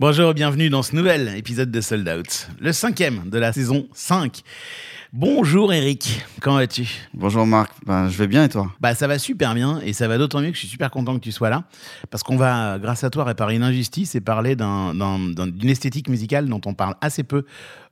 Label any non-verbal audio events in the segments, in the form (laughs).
Bonjour, bienvenue dans ce nouvel épisode de Sold Out, le cinquième de la saison 5. Bonjour Eric, comment vas-tu? Bonjour Marc, ben, je vais bien et toi? Bah ça va super bien et ça va d'autant mieux que je suis super content que tu sois là parce qu'on va grâce à toi réparer une injustice et parler d'un- d'un- d'un- d'une esthétique musicale dont on parle assez peu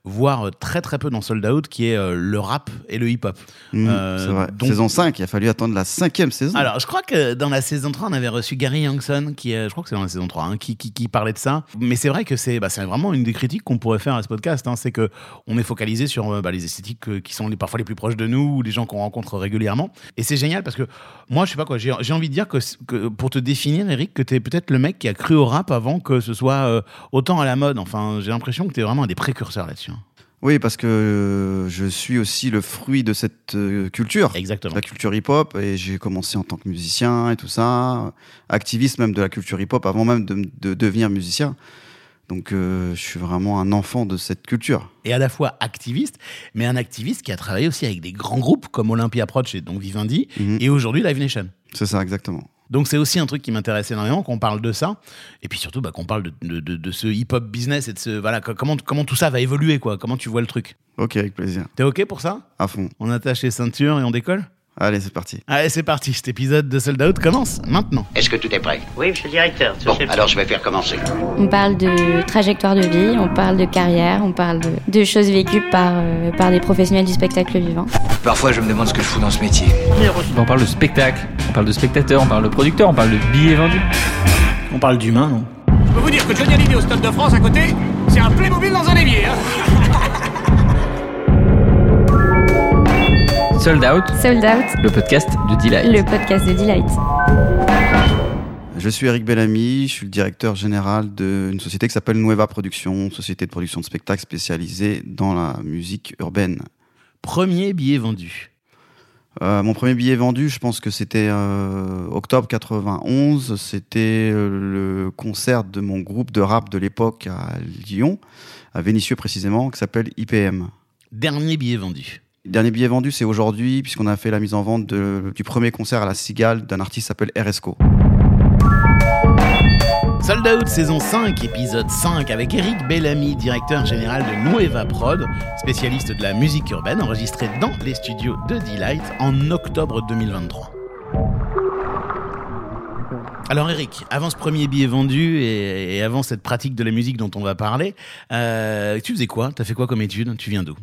voire très très peu dans Sold Out qui est euh, le rap et le hip-hop. Mmh, Euh, C'est vrai. donc- Saison 5, il a fallu attendre la cinquième saison. Alors, je crois que dans la saison 3, on avait reçu Gary Youngson, qui, est- je crois que c'est dans la saison 3, hein, qui, qui, qui parlait de ça. Mais c'est vrai que c'est bah, vraiment une des critiques qu'on pourrait faire à ce podcast. hein, c'est que on est focalisé sur euh, bah, les esthétiques qui sont les, parfois les plus proches de nous, ou les gens qu'on rencontre régulièrement. Et c'est génial parce que moi, je sais pas quoi, j'ai j'ai envie de dire que, que pour te définir, Eric, que tu es peut-être le mec qui a cru au rap avant que ce soit euh, autant à la mode. Enfin, j'ai l'impression que tu es vraiment un des précurseurs là-dessus. Oui, parce que euh, je suis aussi le fruit de cette euh, culture, Exactement. la culture hip-hop, et j'ai commencé en tant que musicien et tout ça, activiste même de la culture hip-hop avant même de, de devenir musicien. Donc euh, je suis vraiment un enfant de cette culture. et à la fois activiste, mais un activiste qui a travaillé aussi avec des grands groupes comme Olympia Proch et donc Vivendi, Mhm. et aujourd'hui Live Nation. C'est ça, exactement. Donc c'est aussi un truc qui m'intéresse énormément, qu'on parle de ça, et puis surtout bah, qu'on parle de, de- de- de ce hip-hop business et de ce voilà co- comment comment tout ça va évoluer quoi, comment tu vois le truc. Ok, avec plaisir. T'es ok pour ça? À fond. On attache les ceintures et on décolle? Allez, c'est parti. Allez c'est parti, cet épisode de Sold Out commence maintenant. Est-ce que tout est prêt? Oui, monsieur le directeur. Bon, chef- alors je vais faire commencer. On parle de trajectoire de vie, on parle de carrière, on parle de, de choses vécues par, euh, par des professionnels du spectacle vivant. Parfois, je me demande ce que je fous dans ce métier. On parle de spectacle, on parle de spectateur, on parle de producteur, on parle de billets vendus. On parle d'humain, non? Je peux vous dire que Johnny Hallyday au Stade de France à côté, c'est un Playmobil dans un évier. Hein Sold Out, Sold Out, le podcast de Delight. le podcast de Delight. Je suis Eric Bellamy, je suis le directeur général d'une société qui s'appelle Nueva Production, société de production de spectacles spécialisée dans la musique urbaine. Premier billet vendu. Euh, mon premier billet vendu, je pense que c'était euh, octobre 91. C'était euh, le concert de mon groupe de rap de l'époque à Lyon, à Vénissieux précisément, qui s'appelle IPM. Dernier billet vendu. Dernier billet vendu, c'est aujourd'hui, puisqu'on a fait la mise en vente du premier concert à la Cigale d'un artiste qui s'appelle RSCO. Sold Out saison 5, épisode 5, avec Eric Bellamy, directeur général de Nueva Prod, spécialiste de la musique urbaine, enregistré dans les studios de Delight en octobre 2023. Alors Eric, avant ce premier billet vendu et, et avant cette pratique de la musique dont on va parler, euh, tu faisais quoi? T'as fait quoi comme étude? Tu viens d'où?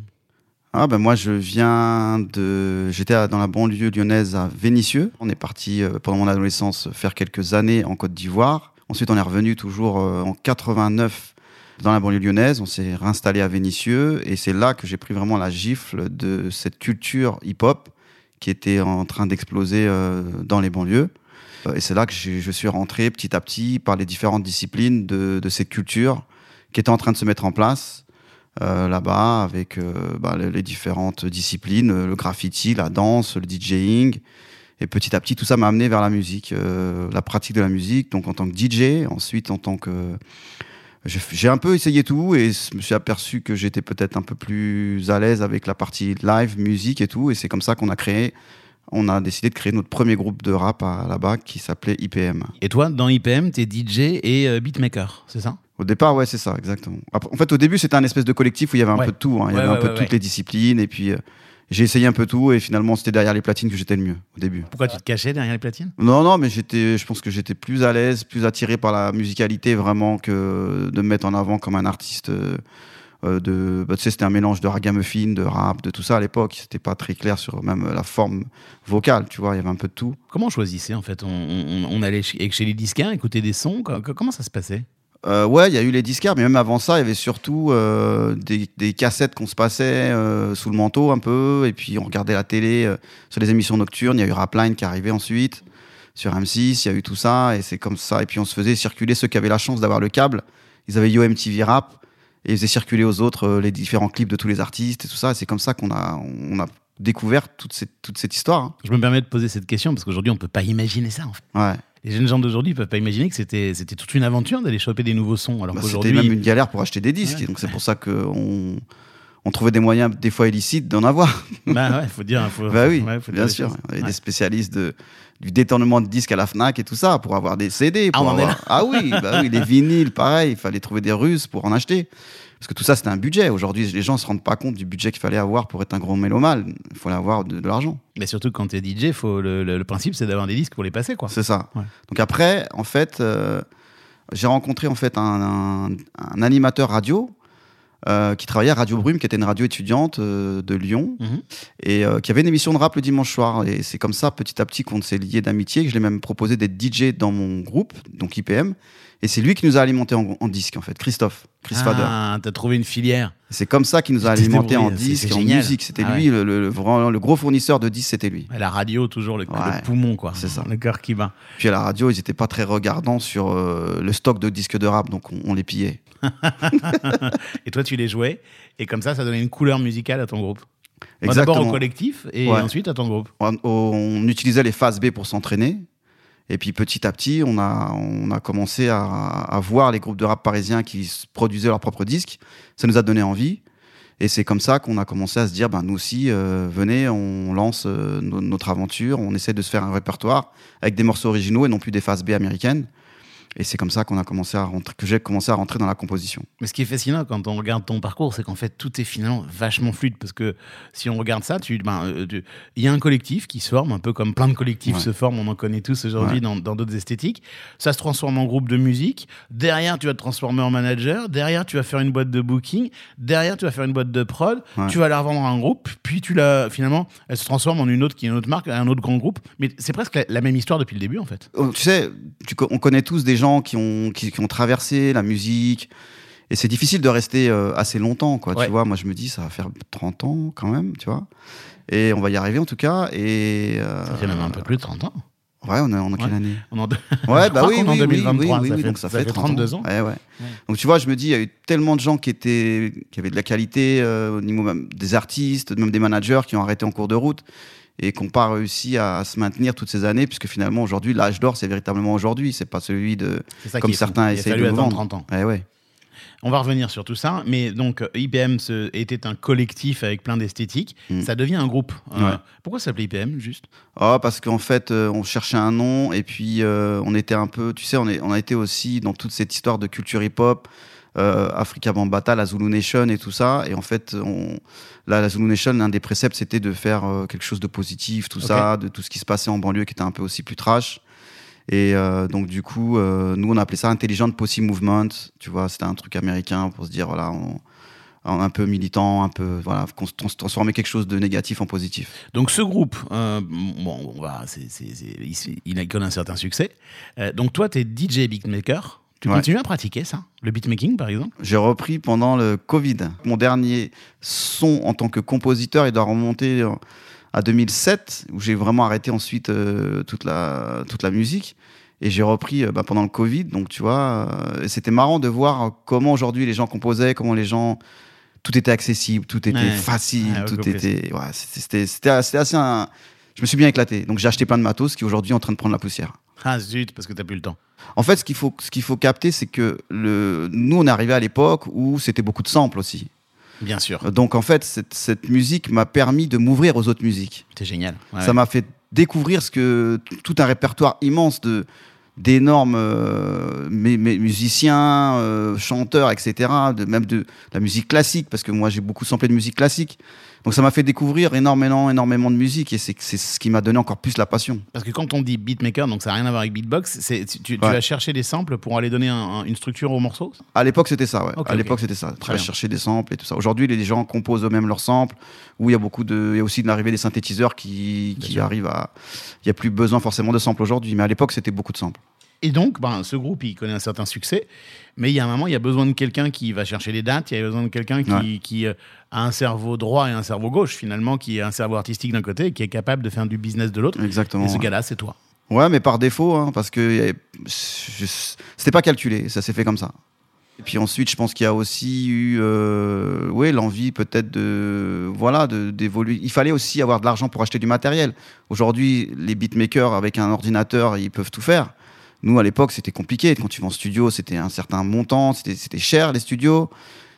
Ah ben moi je viens de j'étais dans la banlieue lyonnaise à Vénissieux. On est parti euh, pendant mon adolescence faire quelques années en Côte d'Ivoire. Ensuite on est revenu toujours euh, en 89 dans la banlieue lyonnaise. On s'est réinstallé à Vénissieux et c'est là que j'ai pris vraiment la gifle de cette culture hip-hop qui était en train d'exploser euh, dans les banlieues. Et c'est là que je suis rentré petit à petit par les différentes disciplines de, de cette culture qui était en train de se mettre en place là-bas avec euh, bah, les, différentes disciplines, euh, le graffiti, la danse, le DJing. Et petit à petit, tout ça m'a amené vers la musique, euh, la pratique de la musique, donc en tant que DJ, ensuite en tant que... J'ai un peu essayé tout et je me suis aperçu que j'étais peut-être un peu plus à l'aise avec la partie live, musique et tout. Et c'est comme ça qu'on a créé, on a décidé de créer notre premier groupe de rap à- là-bas qui s'appelait IPM. Et toi, dans IPM, t'es DJ et euh, beatmaker, c'est ça? Au départ, ouais, c'est ça, exactement. En fait, au début, c'était un espèce de collectif où il y avait un Ouais. peu de tout. hein. Il y Ouais, avait ouais, un peu de toutes les disciplines. Et puis, euh, j'ai essayé un peu tout. Et finalement, c'était derrière les platines que j'étais le mieux au début. Pourquoi tu te cachais derrière les platines? Non, non, mais j'étais, je pense que j'étais plus à l'aise, plus attiré par la musicalité vraiment que de me mettre en avant comme un artiste. euh, de, bah, tu sais, c'était un mélange de ragamuffin, de rap, de tout ça à l'époque. C'était pas très clair sur même la forme vocale, tu vois. Il y avait un peu de tout. Comment on choisissait en fait? On, on- on allait chez, les disquaires écouter des sons? Co- co- Comment ça se passait? Euh, ouais, il y a eu les disquaires, mais même avant ça, il y avait surtout euh, des, des cassettes qu'on se passait euh, sous le manteau un peu, et puis on regardait la télé euh, sur les émissions nocturnes. Il y a eu Rapline qui arrivait ensuite sur M6, il y a eu tout ça, et c'est comme ça. Et puis on se faisait circuler ceux qui avaient la chance d'avoir le câble. Ils avaient Yo MTV Rap, et ils faisaient circuler aux autres euh, les différents clips de tous les artistes et tout ça. C'est comme ça qu'on a, on a découvert toute cette, toute cette histoire. hein. Je me permets de poser cette question parce qu'aujourd'hui on peut pas imaginer ça en fait. Ouais. Les jeunes gens d'aujourd'hui peuvent pas imaginer que c'était c'était toute une aventure d'aller choper des nouveaux sons alors Bah, c'était qu'aujourd'hui même une galère pour acheter des disques. Ouais. Donc c'est pour ça qu'on on trouvait des moyens, des fois illicites, d'en avoir. (laughs) Bah ouais, faut dire. Faut, bah oui, ouais, faut bien sûr. choses. Il y avait Ouais. des spécialistes de, du détournement de disques à la Fnac et tout ça pour avoir des CD. Ah, Pour on en est avoir... ah oui, (laughs) bah oui, les vinyles, pareil, il fallait trouver des ruses pour en acheter. Parce que tout ça, c'était un budget. Aujourd'hui, les gens ne se rendent pas compte du budget qu'il fallait avoir pour être un gros mélomane. Il fallait avoir de, de l'argent. Mais surtout quand t'es DJ, faut le, le- le principe c'est d'avoir des disques pour les passer quoi. C'est ça. Ouais. Donc après, en fait, euh, j'ai rencontré en fait un, un- un animateur radio euh, qui travaillait à Radio Brume, qui était une radio étudiante euh, de Lyon Mhm. et euh, qui avait une émission de rap le dimanche soir. Et c'est comme ça, petit à petit, qu'on s'est lié d'amitié. que Je l'ai même proposé d'être DJ dans mon groupe, donc IPM. Et c'est lui qui nous a alimenté en, en disque, en fait, Christophe, Chris Fader. Ah, t'as trouvé une filière. C'est comme ça qu'il nous a alimenté en disque, en musique. C'était Ah lui, le, le- le- gros fournisseur de disques, c'était lui. La radio toujours le, Ouais. poumon quoi. C'est ça. Le cœur qui bat. Puis à la radio, ils n'étaient pas très regardants sur le stock de disques de rap, donc on, on les pillait. (laughs) Et toi tu les jouais et comme ça ça donnait une couleur musicale à ton groupe. D'abord au collectif et Ouais. ensuite à ton groupe. On, on utilisait les phases B pour s'entraîner. Et puis petit à petit, on a, on a commencé à, à voir les groupes de rap parisiens qui produisaient leurs propres disques. Ça nous a donné envie. Et c'est comme ça qu'on a commencé à se dire, ben, nous aussi, euh, venez, on lance euh, no- notre aventure, on essaie de se faire un répertoire avec des morceaux originaux et non plus des phases B américaines. Et c'est comme ça qu'on a commencé à rentrer, que j'ai commencé à rentrer dans la composition. Mais ce qui est fascinant quand on regarde ton parcours, c'est qu'en fait, tout est finalement vachement fluide. Parce que si on regarde ça, tu- ben, euh, il y a un collectif qui se forme, un peu comme plein de collectifs Ouais. se forment, on en connaît tous aujourd'hui Ouais. dans d'autres esthétiques. Ça se transforme en groupe de musique. Derrière, tu vas te transformer en manager. Derrière, tu vas faire une boîte de booking. Derrière, tu vas faire une boîte de prod. Ouais. Tu vas la revendre à un groupe. Puis tu la, finalement, elle se transforme en une autre qui est une autre marque, un autre grand groupe. Mais c'est presque la, la même histoire depuis le début, en fait. Oh, Tu sais, tu on connaît tous des gens qui ont, qui, qui ont traversé la musique. Et c'est difficile de rester euh, assez longtemps, quoi. Ouais. Tu vois, moi, je me dis, ça va faire 30 ans quand même, tu vois. Et on va y arriver, en tout cas. Et. euh, Ça fait même un peu plus de 30 ans. Ouais, on est en quelle Ouais. année? On en- Ouais, (laughs) Je bah oui, en oui, oui, 2023, oui, ça oui, fait- donc ça, ça fait fait 30 32 ans. Ouais, ouais. Donc tu vois, je me dis, il y a eu tellement de gens qui étaient, qui avaient de la qualité euh, au niveau même des artistes, même des managers qui ont arrêté en cours de route et qui n'ont pas réussi à, se maintenir toutes ces années, puisque finalement aujourd'hui, l'âge d'or, c'est véritablement aujourd'hui, c'est pas celui de comme certains essayent de vendre. 30 ans. Ouais, ouais. On va revenir sur tout ça, mais donc euh, IPM était un collectif avec plein d'esthétiques. Mm. Ça devient un groupe. Euh, Ouais. Pourquoi ça s'appelait IPM juste? Oh, parce qu'en fait, euh, on cherchait un nom et puis euh, on était un peu, tu sais, on, est, on a été aussi dans toute cette histoire de culture hip-hop, Africa Bambata, la Zulu Nation et tout ça. Et en fait, on, là, la Zulu Nation, l'un des préceptes, c'était de faire euh, quelque chose de positif, tout ça, de tout ce qui se passait en banlieue qui était un peu aussi plus trash. Et euh, donc, du coup, euh, nous, on appelait ça Intelligent Pussy Movement. Tu vois, c'était un truc américain pour se dire, voilà, on, on- un peu militant, un peu, voilà, transformer quelque chose de négatif en positif. Donc ce groupe, euh, bon, on va, c'est, il, connu un certain succès. Euh, donc toi, tu es DJ beatmaker. Tu Ouais. continues à pratiquer ça Le beatmaking, par exemple? J'ai repris pendant le Covid. Mon dernier son en tant que compositeur, il doit remonter à 2007, où j'ai vraiment arrêté ensuite euh, toute, la, toute la musique. Et j'ai repris euh, bah, pendant le Covid. Donc, tu vois, euh, c'était marrant de voir comment aujourd'hui les gens composaient, comment les gens. Tout était accessible, tout était Ouais. facile, Ouais, tout était. Ouais, c'était- assez un- Je me suis bien éclaté. Donc, j'ai acheté plein de matos qui aujourd'hui est en train de prendre la poussière. Ah zut, parce que t'as plus le temps. En fait, ce qu'il faut, ce qu'il faut capter, c'est que le, nous, on est arrivé à l'époque où c'était beaucoup de samples aussi. Bien sûr, Donc, en fait, cette, cette musique m'a permis de m'ouvrir aux autres musiques. c'est génial. Ouais. Ça m'a fait découvrir ce que tout un répertoire immense de d'énormes euh, musiciens, euh, chanteurs, etc. De, même de la musique classique, parce que moi j'ai beaucoup samplé de musique classique. Donc ça m'a fait découvrir énormément, énormément de musique et c'est ce qui m'a donné encore plus la passion. Parce que quand on dit beatmaker, donc ça n'a rien à voir avec beatbox, c'est, tu, tu Ouais. vas chercher des samples pour aller donner un- un- une structure au morceau À l'époque, c'était ça, ouais. À l'époque, c'était ça. Très bien. chercher des samples et tout ça. Aujourd'hui, les gens composent eux-mêmes leurs samples. Où il y a beaucoup de, il y a aussi de l'arrivée des synthétiseurs qui, qui arrivent à. Il n'y a plus besoin forcément de samples aujourd'hui, mais à l'époque, c'était beaucoup de samples. Et donc, ben, ce groupe, il connaît un certain succès, mais il y a un moment, il y a besoin de quelqu'un qui va chercher les dates, il y a besoin de quelqu'un qui, Ouais. qui, euh, a un cerveau droit et un cerveau gauche, finalement, qui a un cerveau artistique d'un côté et qui est capable de faire du business de l'autre. Exactement. Et ce gars-là, c'est toi. Ouais, mais par défaut, hein, parce que c'était pas calculé, ça s'est fait comme ça. Et puis ensuite, je pense qu'il y a aussi eu, euh, ouais, l'envie peut-être de, voilà, d'évoluer. Il fallait aussi avoir de l'argent pour acheter du matériel. Aujourd'hui, les beatmakers avec un ordinateur, ils peuvent tout faire. Nous, à l'époque, c'était compliqué. Quand tu vas en studio, c'était un certain montant, c'était cher les studios.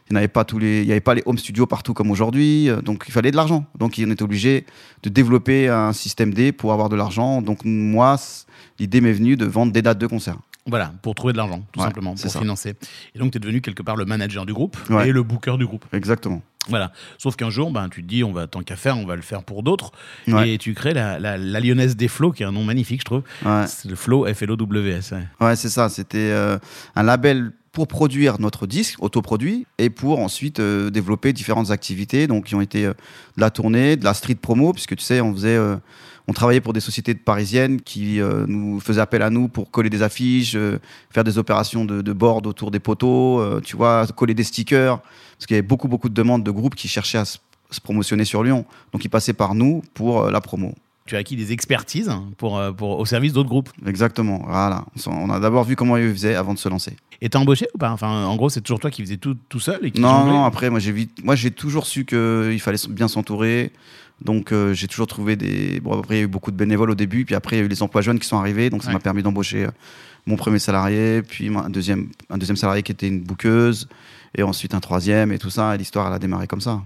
Il n'y avait pas tous les, il avait pas les home studios partout comme aujourd'hui, euh, donc il fallait de l'argent. Donc on était obligé de développer un système D pour avoir de l'argent. Donc moi, l'idée m'est venue de vendre des dates de concert. Voilà, pour trouver de l'argent, tout Ouais, simplement, pour ça. financer. Et donc, tu es devenu quelque part le manager du groupe Ouais. et le booker du groupe. Exactement. Voilà. Sauf qu'un jour, ben, tu te dis, on va tant qu'à faire, on va le faire pour d'autres. Ouais. Et tu crées la, la, la Lyonnaise des Flots, qui est un nom magnifique, je trouve. Ouais. C'est le Flow, F-L-O-W-S. ouais. Ouais, c'est ça. C'était euh, un label pour produire notre disque, autoproduit, et pour ensuite euh, développer différentes activités, donc qui ont été euh, de la tournée, de la street promo, puisque tu sais, on faisait, euh, on travaillait pour des sociétés parisiennes qui euh, nous faisaient appel à nous pour coller des affiches, euh, faire des opérations de, de board autour des poteaux, euh, tu vois, coller des stickers, parce qu'il y avait beaucoup beaucoup de demandes de groupes qui cherchaient à se, se promotionner sur Lyon, donc ils passaient par nous pour la promo. Tu as acquis des expertises pour, euh, pour, au service d'autres groupes. Exactement, voilà. On a d'abord vu comment ils faisaient avant de se lancer. Et t'es embauché ou pas? Enfin, en gros, c'est toujours toi qui faisais tout, tout seul et qui Non, après, moi j'ai vite- moi j'ai toujours su qu'il fallait bien s'entourer. Donc euh, j'ai toujours trouvé des. Bon, après, il y a eu beaucoup de bénévoles au début, puis après, il y a eu les emplois jeunes qui sont arrivés. Donc ça Ouais. m'a permis d'embaucher euh, mon premier salarié, puis un deuxième, un deuxième salarié qui était une bouqueuse, et ensuite un troisième, et tout ça. Et l'histoire, elle a démarré comme ça.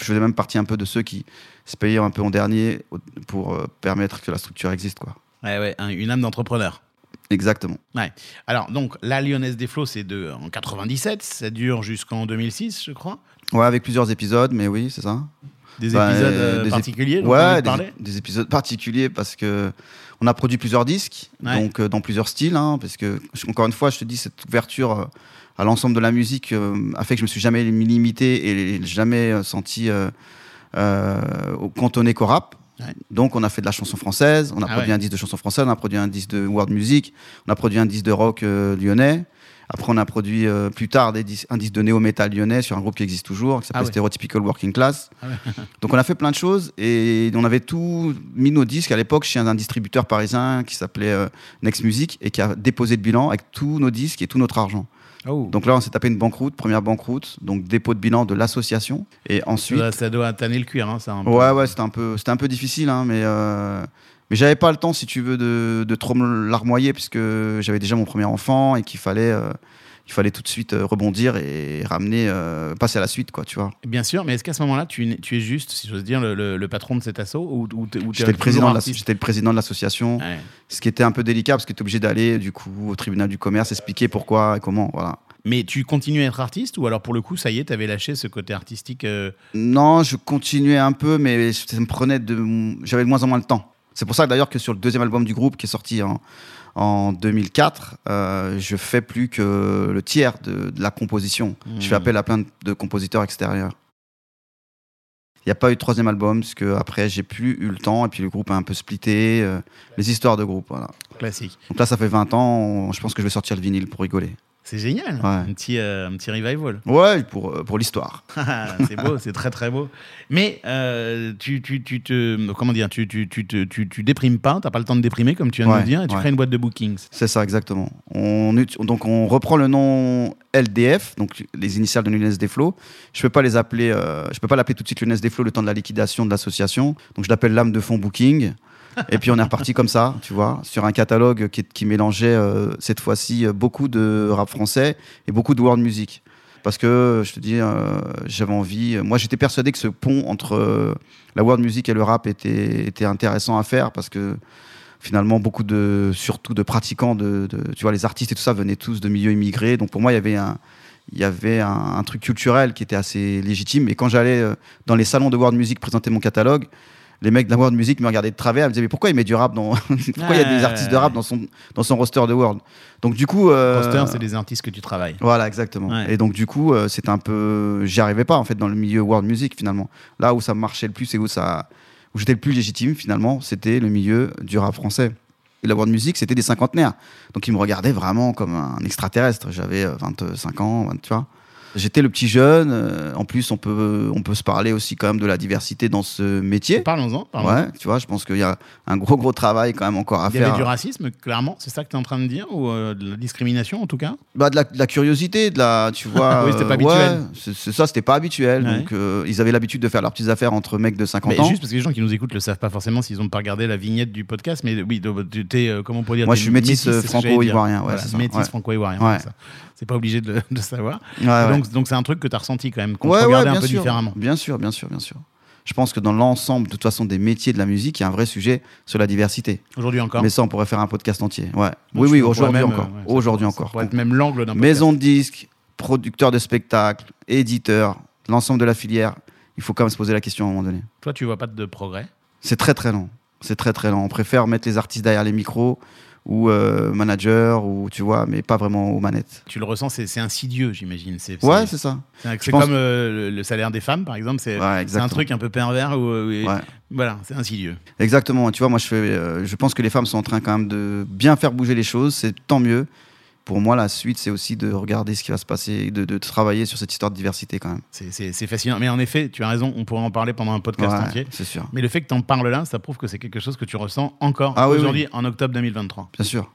Je faisais même partie un peu de ceux qui se payaient un peu en dernier pour euh, permettre que la structure existe, quoi. Ouais, ouais, un- une âme d'entrepreneur. Exactement. Ouais. Alors, donc, la Lyonnaise des Flots, c'est de, en 97. Ça dure jusqu'en 2006, je crois. Ouais, avec plusieurs épisodes, mais oui, c'est ça. Des Bah, épisodes euh, des particuliers Ouais, de des, épisodes particuliers parce que on a produit plusieurs disques, Ouais. donc euh, dans plusieurs styles. hein, parce que encore une fois, je te dis cette ouverture euh, à l'ensemble de la musique euh, a fait que je me suis jamais limité et jamais senti cantonné qu'au rap. Ouais. Donc on a fait de la chanson française, on a Ah produit un disque de chanson française, on a produit un disque de world music, on a produit un disque de rock lyonnais. Après, on a produit euh, plus tard des un disque de néo-metal lyonnais sur un groupe qui existe toujours, qui s'appelle Ah ouais. Stereotypical Working Class. Ah ouais. (laughs) Donc on a fait plein de choses et on avait tout mis nos disques à l'époque chez un distributeur parisien qui s'appelait euh, Next Music et qui a déposé le bilan avec tous nos disques et tout notre argent. Oh. Donc là, on s'est tapé une banqueroute, première banqueroute, donc dépôt de bilan de l'association et ça, ensuite. doit, ça doit tanner le cuir, hein, ça. un peu. Ouais, ouais, c'était un peu, un peu difficile, hein, mais euh, mais j'avais pas le temps, si tu veux, de, de trop me larmoyer puisque j'avais déjà mon premier enfant et qu'il fallait, euh, il fallait tout de suite euh, rebondir et ramener, euh, passer à la suite, quoi, tu vois. Bien sûr, mais est-ce qu'à ce moment-là, tu, tu es juste, si j'ose dire, le, le- le patron de cet assaut ou, ou ou J'étais le président, de la- artiste j'étais le président de l'association. Ouais. Ce qui était un peu délicat parce que tu es obligé d'aller du coup au tribunal du commerce expliquer pourquoi et comment. Voilà. Mais tu continues à être artiste ou alors pour le coup, ça y est, tu avais lâché ce côté artistique euh, Non, je continuais un peu, mais ça me prenait de. J'avais de moins en moins de temps. C'est pour ça d'ailleurs que sur le deuxième album du groupe qui est sorti en, en 2004, euh, je fais plus que le tiers de, de la composition. Je fais Hmm. appel à plein de, de compositeurs extérieurs. Il n'y a pas eu de troisième album parce que après j'ai plus eu le temps et puis le groupe a un peu splitté. euh, les histoires de groupe, voilà. classique. Donc là, ça fait 20 ans. on- je pense que je vais sortir le vinyle pour rigoler. C'est génial, Ouais. un, petit, euh, un petit revival. Ouais, pour, euh, pour l'histoire. (laughs) c'est beau, c'est très très beau. Mais euh, tu, tu, tu te. Comment dire Tu, tu, tu, tu, tu déprimes pas, t'as pas le temps de déprimer, comme tu viens de nous dire, et tu ouais. crées une boîte de bookings. C'est ça, exactement. On, donc, on reprend le nom LDF, donc les initiales de l'UNES des Flots. Je peux pas les appeler, euh, je peux pas l'appeler tout de suite l'UNES des Flots le temps de la liquidation de l'association. Donc, je l'appelle l'âme de fond Booking. Et puis, on est reparti comme ça, tu vois, sur un catalogue qui, mélangeait euh, cette fois-ci euh, beaucoup de rap français et beaucoup de world music. Parce que, je te dis, euh, j'avais envie. Moi, j'étais persuadé que ce pont entre la world music et le rap était, intéressant à faire parce que finalement beaucoup de surtout de pratiquants de, tu vois les artistes et tout ça venaient tous de milieux immigrés donc pour moi il y avait un il y avait un, truc culturel qui était assez légitime et quand j'allais dans les salons de world music présenter mon catalogue les mecs de la world music me regardaient de travers ils me disaient mais pourquoi il met du rap dans (laughs) pourquoi il y a des artistes de rap dans son dans son roster de world? Donc du coup euh, Poster, c'est des artistes que tu travailles. voilà, exactement. Ouais. Et donc, du coup, euh, c'était un peu. J'y arrivais pas, en fait, dans le milieu world music, finalement. Là où ça marchait le plus et où, ça... où j'étais le plus légitime, finalement, c'était le milieu du rap français. Et la world music, c'était des cinquantenaires. Donc, ils me regardaient vraiment comme un extraterrestre. J'avais euh, 25 ans, 20, tu vois. J'étais le petit jeune. euh, en plus, on peut, on peut se parler aussi quand même de la diversité dans ce métier. Parlons-en. parlons Ouais, tu vois, je pense qu'il y a un gros, gros travail quand même encore à Il y faire. avait du racisme, clairement, c'est ça que tu es en train de dire Ou euh, de la discrimination, en tout cas? Bah, de, la, de la curiosité, de la, tu (laughs) vois. Oui, c'était pas euh, habituel. ouais, c'est ça, c'était pas habituel. Ouais. Donc, euh, ils avaient l'habitude de faire leurs petites affaires entre mecs de 50 Mais ans. juste parce que les gens qui nous écoutent le savent pas forcément s'ils n'ont pas regardé la vignette du podcast, mais oui, tu es, comment on pourrait dire Moi, je suis métis, franco-ivoirien, ouais, Voilà, métis franco-ivoirien. C'est pas obligé de, de savoir. Ouais. Donc, donc c'est un truc que tu as ressenti quand même, qu'on Ouais, regardait un peu sûr. différemment. Bien sûr, bien sûr, bien sûr. Je pense que dans l'ensemble, de toute façon, des métiers de la musique, il y a un vrai sujet sur la diversité. Aujourd'hui encore. Mais ça, on pourrait faire un podcast entier. Ouais. Donc, oui, oui, aujourd'hui encore. euh, aujourd'hui encore. pourrait être même l'angle d'un Maison de disques, producteur de spectacles, éditeur, l'ensemble de la filière. Il faut quand même se poser la question à un moment donné. Toi, tu vois pas de progrès? C'est très très lent. C'est très très lent. On préfère mettre les artistes derrière les micros ou euh, manager ou tu vois, mais pas vraiment aux manettes. Tu le ressens, c'est insidieux, j'imagine. C'est Ouais, c'est- ça. c'est pense- comme euh, le, salaire des femmes, par exemple. C'est Ouais, un truc un peu pervers où, euh, Ouais. voilà, c'est insidieux. Exactement. Tu vois, moi, je, fais, euh, je pense que les femmes sont en train quand même de bien faire bouger les choses. C'est tant mieux. Pour moi, la suite, c'est aussi de regarder ce qui va se passer, de, de travailler sur cette histoire de diversité quand même. C'est- fascinant. Mais en effet, tu as raison, on pourrait en parler pendant un podcast Ouais, entier. c'est sûr. Mais le fait que tu en parles là, ça prouve que c'est quelque chose que tu ressens encore Ah oui, aujourd'hui, en octobre 2023. Bien sûr.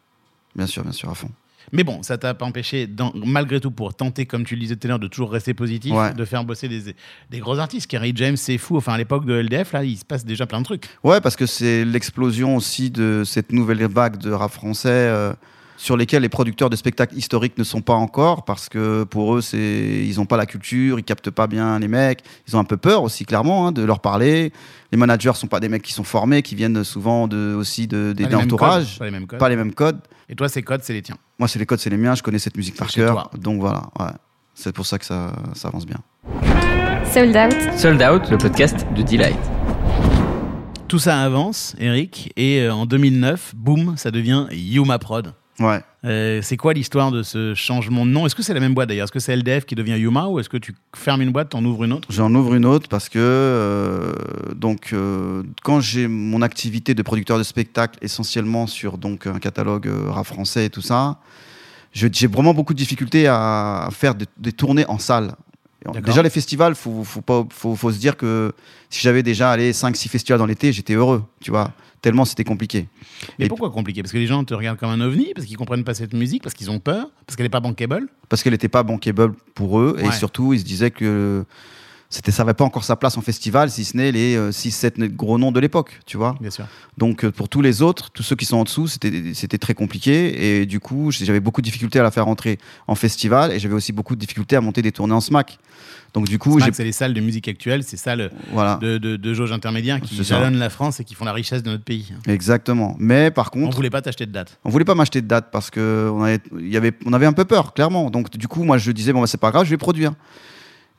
Bien sûr, bien sûr, à fond. Mais bon, ça t'a pas empêché, dans- malgré tout, pour tenter, comme tu le disais tout à l'heure, de toujours rester positif, Ouais. de faire bosser des, des gros artistes. Kerry James, c'est fou. Enfin, à l'époque de LDF, là, il se passe déjà plein de trucs. Ouais, parce que c'est l'explosion aussi de cette nouvelle vague de rap français euh, sur lesquels les producteurs de spectacles historiques ne sont pas encore parce que pour eux, c'est ils n'ont pas la culture, ils captent pas bien les mecs, ils ont un peu peur aussi clairement hein, de leur parler. Les managers sont pas des mecs qui sont formés, qui viennent souvent de, aussi de, des Pas les mêmes entourages, codes, Pas les mêmes codes. pas les mêmes codes. Et toi, ces codes, c'est les tiens. Moi, c'est les codes, c'est les miens, je connais cette musique par cœur, donc voilà. Ouais. C'est pour ça que ça, ça avance bien. Sold Out. Sold Out, le podcast de Delight. Tout ça avance, Eric, et euh, en 2009, boum, ça devient Yuma Prod. Ouais. Euh, c'est quoi l'histoire de ce changement de nom? Est-ce que c'est la même boîte d'ailleurs? Est-ce que c'est LDF qui devient Yuma ou est-ce que tu fermes une boîte, t'en ouvres une autre? J'en ouvre une autre parce que euh, donc euh, quand j'ai mon activité de producteur de spectacle essentiellement sur donc un catalogue rap français et tout ça, j'ai vraiment beaucoup de difficultés à faire des, des tournées en salle. Déjà les festivals, faut faut pas faut, faut se dire que si j'avais déjà allé 5 6 festivals dans l'été, j'étais heureux, tu vois, tellement c'était compliqué. Mais Et- pourquoi compliqué? Parce que les gens te regardent comme un ovni, parce qu'ils comprennent pas cette musique, parce qu'ils ont peur, parce qu'elle est pas bankable? parce qu'elle n'était pas bankable pour eux et surtout ils se disaient que c'était ça n'avait pas encore sa place en festival si ce n'est les 6 7 gros noms de l'époque, tu vois. Bien sûr. Donc euh, pour tous les autres, tous ceux qui sont en dessous, c'était c'était très compliqué et du coup j'avais beaucoup de difficultés à la faire rentrer en festival et j'avais aussi beaucoup de difficultés à monter des tournées en SMAC. Donc du coup c'est les salles de musique actuelle, c'est salles voilà de, de, de jauge intermédiaire qui jalonnent la France et qui font la richesse de notre pays. exactement. Mais par On contre, voulait pas t'acheter de date. on voulait pas m'acheter de date parce que on avait, il y avait, on avait un peu peur clairement. Donc du coup moi je disais bon bah, c'est pas grave, je vais produire.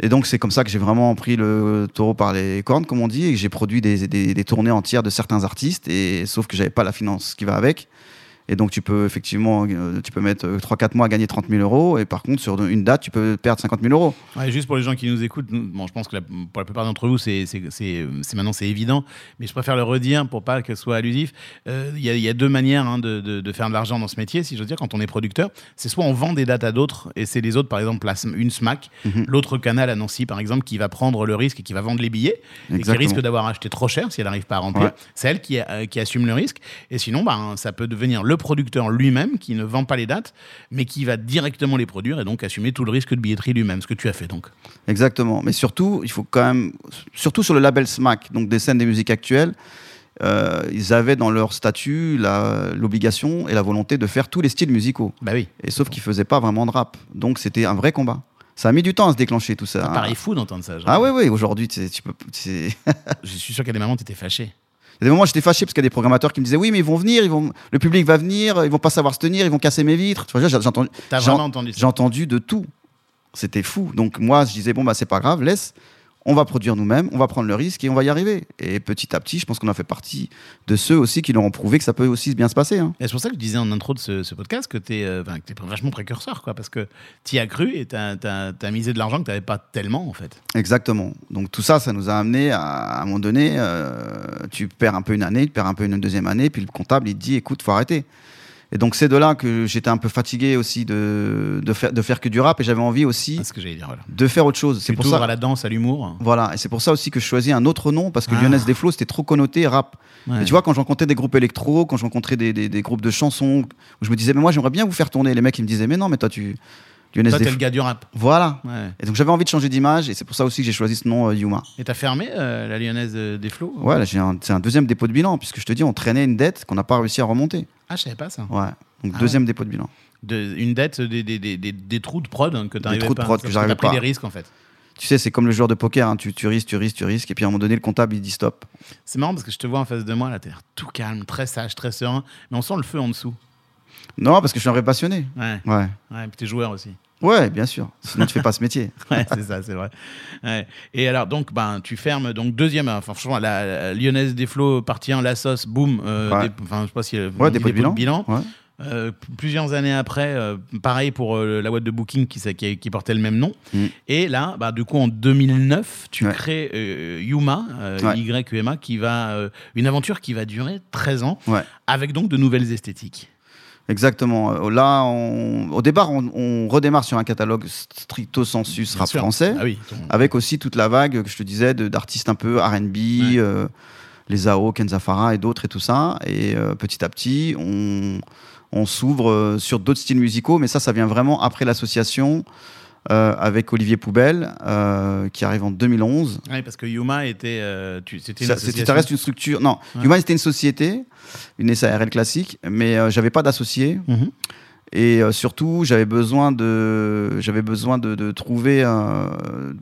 Et donc c'est comme ça que j'ai vraiment pris le taureau par les cornes comme on dit et j'ai produit des, des, des tournées entières de certains artistes et sauf que j'avais pas la finance qui va avec. Et donc tu peux effectivement, euh, tu peux mettre 3-4 mois à gagner 30 000 euros et par contre sur une date tu peux perdre 50 000 euros. Ouais, juste pour les gens qui nous écoutent, bon, je pense que la- pour la plupart d'entre vous, c'est c'est- c'est- c'est maintenant c'est évident, mais je préfère le redire pour pas que ce soit allusif. Euh, Il y, a- il y a deux manières hein, de, de- de faire de l'argent dans ce métier, si j'ose dire, quand on est producteur. C'est soit on vend des dates à d'autres, et c'est les autres, par exemple, la une SMAC, Mhm. l'autre canal à Nancy, par exemple, qui va prendre le risque et qui va vendre les billets, et qui risque d'avoir acheté trop cher si elle n'arrive pas à remplir. Ouais. C'est elle qui, euh, qui assume le risque. Et sinon, ben, ça peut devenir le producteur lui-même qui ne vend pas les dates, mais qui va directement les produire et donc assumer tout le risque de billetterie lui-même, ce que tu as fait donc. Exactement. Mais surtout, il faut quand même, surtout sur le label SMAC, donc des scènes des musiques actuelles, euh, ils avaient dans leur statut l'obligation et la volonté de faire tous les styles musicaux. Bah oui. Et sauf qu'ils faisaient pas vraiment de rap. Donc c'était un vrai combat. Ça a mis du temps à se déclencher tout ça. Ça hein. paraît fou d'entendre ça. genre. Ah oui, oui, aujourd'hui, tu peux. (laughs) Je suis sûr qu'à des moments, tu étais fâché. Il y a des moments où j'étais fâché parce qu'il y a des programmateurs qui me disaient Oui, mais ils vont venir, ils vont... le public va venir, ils vont pas savoir se tenir, ils vont casser mes vitres. Tu vois, j'ai entendu, entendu de tout. C'était fou. Donc moi, je disais Bon, bah, c'est pas grave, laisse. On va produire nous-mêmes, on va prendre le risque et on va y arriver. Et petit à petit, je pense qu'on a fait partie de ceux aussi qui leur ont prouvé que ça peut aussi bien se passer. hein. Et c'est pour ça que je disais en intro de ce, ce podcast que tu es, vachement précurseur, quoi, parce que tu y as cru et tu as, misé de l'argent que tu n'avais pas tellement, en fait. Exactement. Donc tout ça, ça nous a amené à, à un moment donné, euh, tu perds un peu une année, tu perds un peu une deuxième année, puis le comptable, il te dit, écoute, faut arrêter. Et donc c'est de là que j'étais un peu fatigué aussi de, de, faire, de faire que du rap, et j'avais envie aussi ce que dire, voilà. de faire autre chose. C'est pour ça. à la danse, à l'humour. Voilà, et c'est pour ça aussi que je choisis un autre nom, parce que Ah. Lyonnaise Desflots, c'était trop connoté rap. Ouais. Et tu vois, quand je rencontrais des groupes électro, quand je rencontrais des, des- des groupes de chansons, où je me disais, mais moi j'aimerais bien vous faire tourner, les mecs ils me disaient, mais non, mais toi tu. Lyonnaise Toi, t'es le gars du rap. Voilà. Ouais. Et donc j'avais envie de changer d'image, et c'est pour ça aussi que j'ai choisi ce nom euh, Yuma. Et t'as fermé euh, la lyonnaise euh, des flots Ouais, c'est un deuxième dépôt de bilan, puisque je te dis, on traînait une dette qu'on n'a pas réussi à remonter. Ah, je savais pas ça. Ouais. Donc Ah deuxième dépôt de bilan. De, une dette, des, des, des, des, des trous de prod hein, que tu n'arrivais trous de pas. prod que j'arrivais t'as pris pas. des risques en fait. Tu sais, c'est comme le joueur de poker, hein, tu, tu risques, tu risques, tu risques, et puis à un moment donné, le comptable, il dit stop. C'est marrant parce que je te vois en face de moi, là, l'air tout calme, très sage, très serein, mais on sent le feu en dessous. Non, parce que je suis un vrai passionné. Ouais, Ouais. ouais, puis t'es joueur aussi. Ouais, bien sûr. Sinon, tu fais pas ce métier. (laughs) Ouais, c'est ça, c'est vrai. Ouais. Et alors, donc, ben, tu fermes, donc, deuxième, enfin, franchement, la, la lyonnaise des flots, partie 1, la sauce, boum, euh, Ouais. des- enfin, je sais pas si. on Ouais, dit dépôt de bilan. Ouais. Euh, plusieurs années après, euh, pareil pour euh, la boîte de booking qui, s'a- qui, qui portait le même nom. Mm. Et là, bah, du coup, en 2009, tu Ouais. crées euh, Yuma, euh, Ouais. Y-U-M-A, qui va, euh, une aventure qui va durer 13 ans, Ouais. avec donc de nouvelles esthétiques. Exactement. Euh, Là, on- au départ, on, on redémarre sur un catalogue stricto sensus Bien rap sûr. français, Ah oui, ton- avec aussi toute la vague que je te disais de- d'artistes un peu R&B, Ouais. euh, les AO, Kenza Farah et d'autres et tout ça. Et euh, petit à petit, on, on s'ouvre sur d'autres styles musicaux, mais ça, ça vient vraiment après l'association euh, avec Olivier Poubelle, euh, qui arrive en 2011. Ouais, parce que Yuma était. euh, c'était une Ça, c'était- association. ça reste une structure. Non, Ouais. Human c'était une société, une SARL classique, mais j'avais pas d'associé. Mhm. Et euh, surtout, j'avais besoin de, j'avais besoin de, de trouver,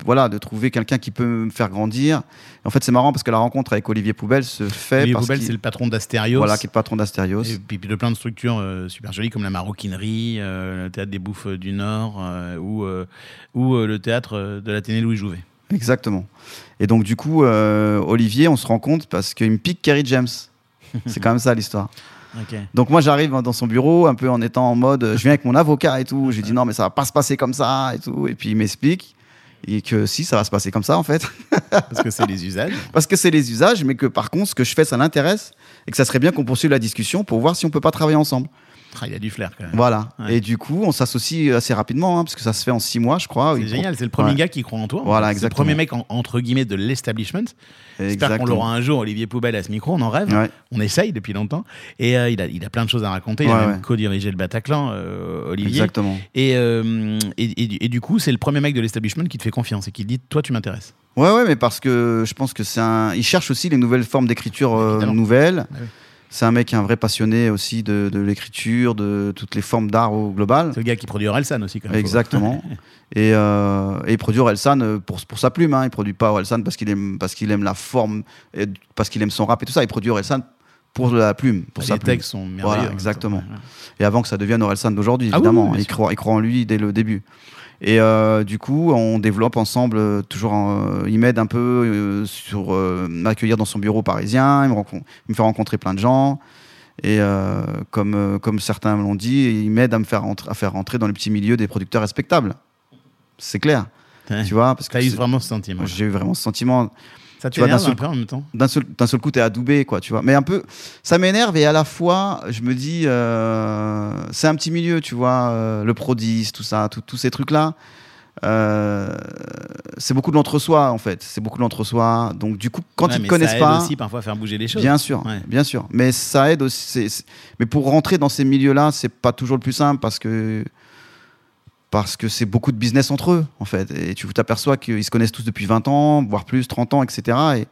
voilà, de trouver quelqu'un qui peut me faire grandir. En fait, c'est marrant parce que la rencontre avec Olivier Poubelle se fait Olivier Poubelle, c'est le patron d'Astérios. voilà, qui est le patron d'Astérios. Et puis, de plein de structures euh, super jolies comme la maroquinerie, euh, le théâtre des Bouffes du Nord ou, ou le théâtre de l'Athénée Louis Jouvet. Exactement. Et donc, du coup, Olivier, on se rend compte parce qu'il me pique Kerry James. (laughs) C'est quand même ça l'histoire. Donc moi j'arrive dans son bureau un peu en étant en mode, je viens avec mon avocat et tout, je lui dis non mais ça va pas se passer comme ça et tout, et puis il m'explique. Et que si ça va se passer comme ça en fait, Parce que c'est les usages. (laughs) parce que c'est les usages, mais que par contre ce que je fais ça l'intéresse. Et que ça serait bien qu'on poursuive la discussion pour voir si on peut pas travailler ensemble. Ah, il y a du flair quand même. Voilà. Ouais. Et du coup on s'associe assez rapidement hein, parce que ça se fait en six mois je crois. C'est génial, c'est le premier Ouais. gars qui croit en toi. Voilà, C'est le premier mec en- entre guillemets de l'establishment. J'espère qu'on l'aura un jour, Olivier Poubelle à ce micro, on en rêve. Ouais. On essaye depuis longtemps. Et euh, il, a, il a plein de choses à raconter. Il a même co-dirigé le Bataclan, euh, Olivier. Exactement. Et, euh, et, et du- et du coup, c'est le premier mec de l'establishment qui te fait confiance et qui te dit Toi, tu m'intéresses. Ouais, ouais, mais parce que je pense que c'est un. Il cherche aussi les nouvelles formes d'écriture nouvelles. Ah oui. C'est un mec, un vrai passionné aussi de, de l'écriture, de toutes les formes d'art au global. C'est le gars qui produit Orelsan aussi, quand même. Exactement. (laughs) et, euh, et il produit Orelsan pour, pour sa plume. Hein. Il produit pas Orelsan parce qu'il aime, parce qu'il aime la forme, et parce qu'il aime son rap et tout ça. Il produit Orelsan pour la plume, pour Les sa plume. textes sont merveilleux. Voilà, temps. exactement. Ouais, ouais. Et avant que ça devienne Orelsan d'aujourd'hui, Ah oui, évidemment. oui, il, croit, il croit en lui dès le début. Et euh, du coup, on développe ensemble, euh, toujours. en- il m'aide un peu euh, sur euh, m'accueillir dans son bureau parisien. Il me, rencon- il me fait rencontrer plein de gens. Et euh, comme, euh, comme certains l'ont dit, il m'aide à me faire rentrer, à faire rentrer dans le petit milieu des producteurs respectables. C'est clair, Ouais. tu vois, parce que eu vraiment ce sentiment. j'ai eu vraiment ce sentiment Ça tu vois, d'un seul- un peu en même temps d'un seul, d'un seul coup, t'es adoubé, quoi, tu vois. Mais un peu, ça m'énerve et à la fois, je me dis, euh, c'est un petit milieu, tu vois, euh, le prodis, tout ça, tous ces trucs-là. euh, c'est beaucoup de l'entre-soi, en fait. C'est beaucoup de l'entre-soi. Donc, du coup, quand Ouais, ils te connaissent ça aide pas. aussi parfois à faire bouger les choses. Bien sûr, Ouais. bien sûr. Mais ça aide aussi. c'est- c'est- Mais pour rentrer dans ces milieux-là, c'est pas toujours le plus simple parce que parce que c'est beaucoup de business entre eux, en fait. Et tu t'aperçois qu'ils se connaissent tous depuis 20 ans, voire plus, 30 ans, etc.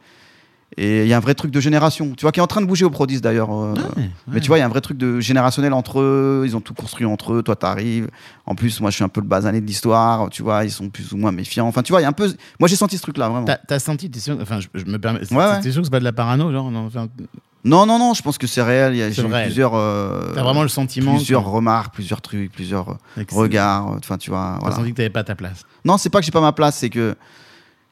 Et il y a un vrai truc de génération. Tu vois, qui est en train de bouger au Prodis d'ailleurs. euh, Ouais, Mais tu vois, il y a un vrai truc de générationnel entre eux. Ils ont tout construit entre eux. Toi, t'arrives. En plus, moi, je suis un peu le basané de l'histoire. Tu vois, ils sont plus ou moins méfiants. Enfin, tu vois, il y a un peu. Moi, j'ai senti ce truc-là, vraiment. T'as senti, t'es sûr, enfin, je, je me permets, Ouais, ouais. t'es sûr que c'est pas de la parano, genre, non, enfin, Non, non, non. Je pense que c'est réel. Il y a j'ai eu plusieurs. euh, t'as vraiment le sentiment. plusieurs que- remarques, plusieurs trucs, plusieurs euh, que c'est- regards. euh, Enfin, tu vois. T'as Voilà. senti que t'avais pas ta place. Non, c'est pas que j'ai pas ma place, c'est que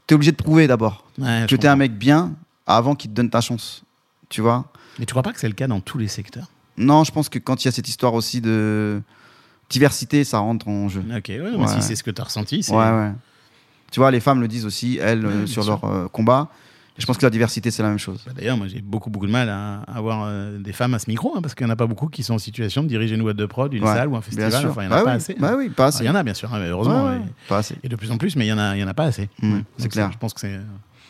t'es obligé de prouver d'abord Ouais, que je t'es un comprends. mec bien avant qu'il te donne ta chance. Tu vois Mais tu crois pas que c'est le cas dans tous les secteurs? Non, je pense que quand il y a cette histoire aussi de diversité, ça rentre en jeu. Ok, ouais, mais Ouais. si c'est ce que t'as ressenti, c'est. Ouais, ouais. Tu vois, les femmes le disent aussi, elles, euh, bien sur sûr. leur euh, combat. Et je pense que la diversité, c'est la même chose. Bah, D'ailleurs, moi j'ai beaucoup beaucoup de mal à avoir euh, des femmes à ce micro, hein, parce qu'il n'y en a pas beaucoup qui sont en situation de diriger une boîte de prod, une Ouais, salle ou un festival. Enfin, il n'y en a Bah pas oui, assez. Bah oui, pas assez. il y en a bien sûr, hein, mais heureusement. Ouais, Pas assez. Et de plus en plus, mais il y en en a pas assez. Mm, Ouais. c'est clair. Je pense que c'est.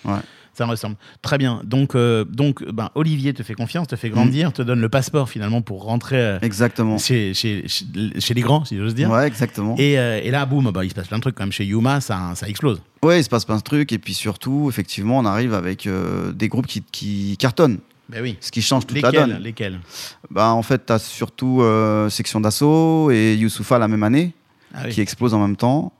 Ouais. Ça me ressemble. Très bien. Donc, euh, donc ben, Olivier te fait confiance, te fait grandir, te donne le passeport finalement pour rentrer euh, Exactement. chez, chez, chez, chez les grands, si j'ose dire. Ouais, exactement. Et, euh, et là, boum, bah, il se passe plein de trucs. Comme chez Yuma, ça, ça explose. Ouais, il se passe plein de trucs. Et puis surtout, effectivement, on arrive avec des groupes qui, qui cartonnent. Ben oui. Ce qui change toute la donne. lesquels? Bah, en fait, tu as surtout Section d'Assaut et Youssoufa la même année, Ah oui. qui explosent en même temps.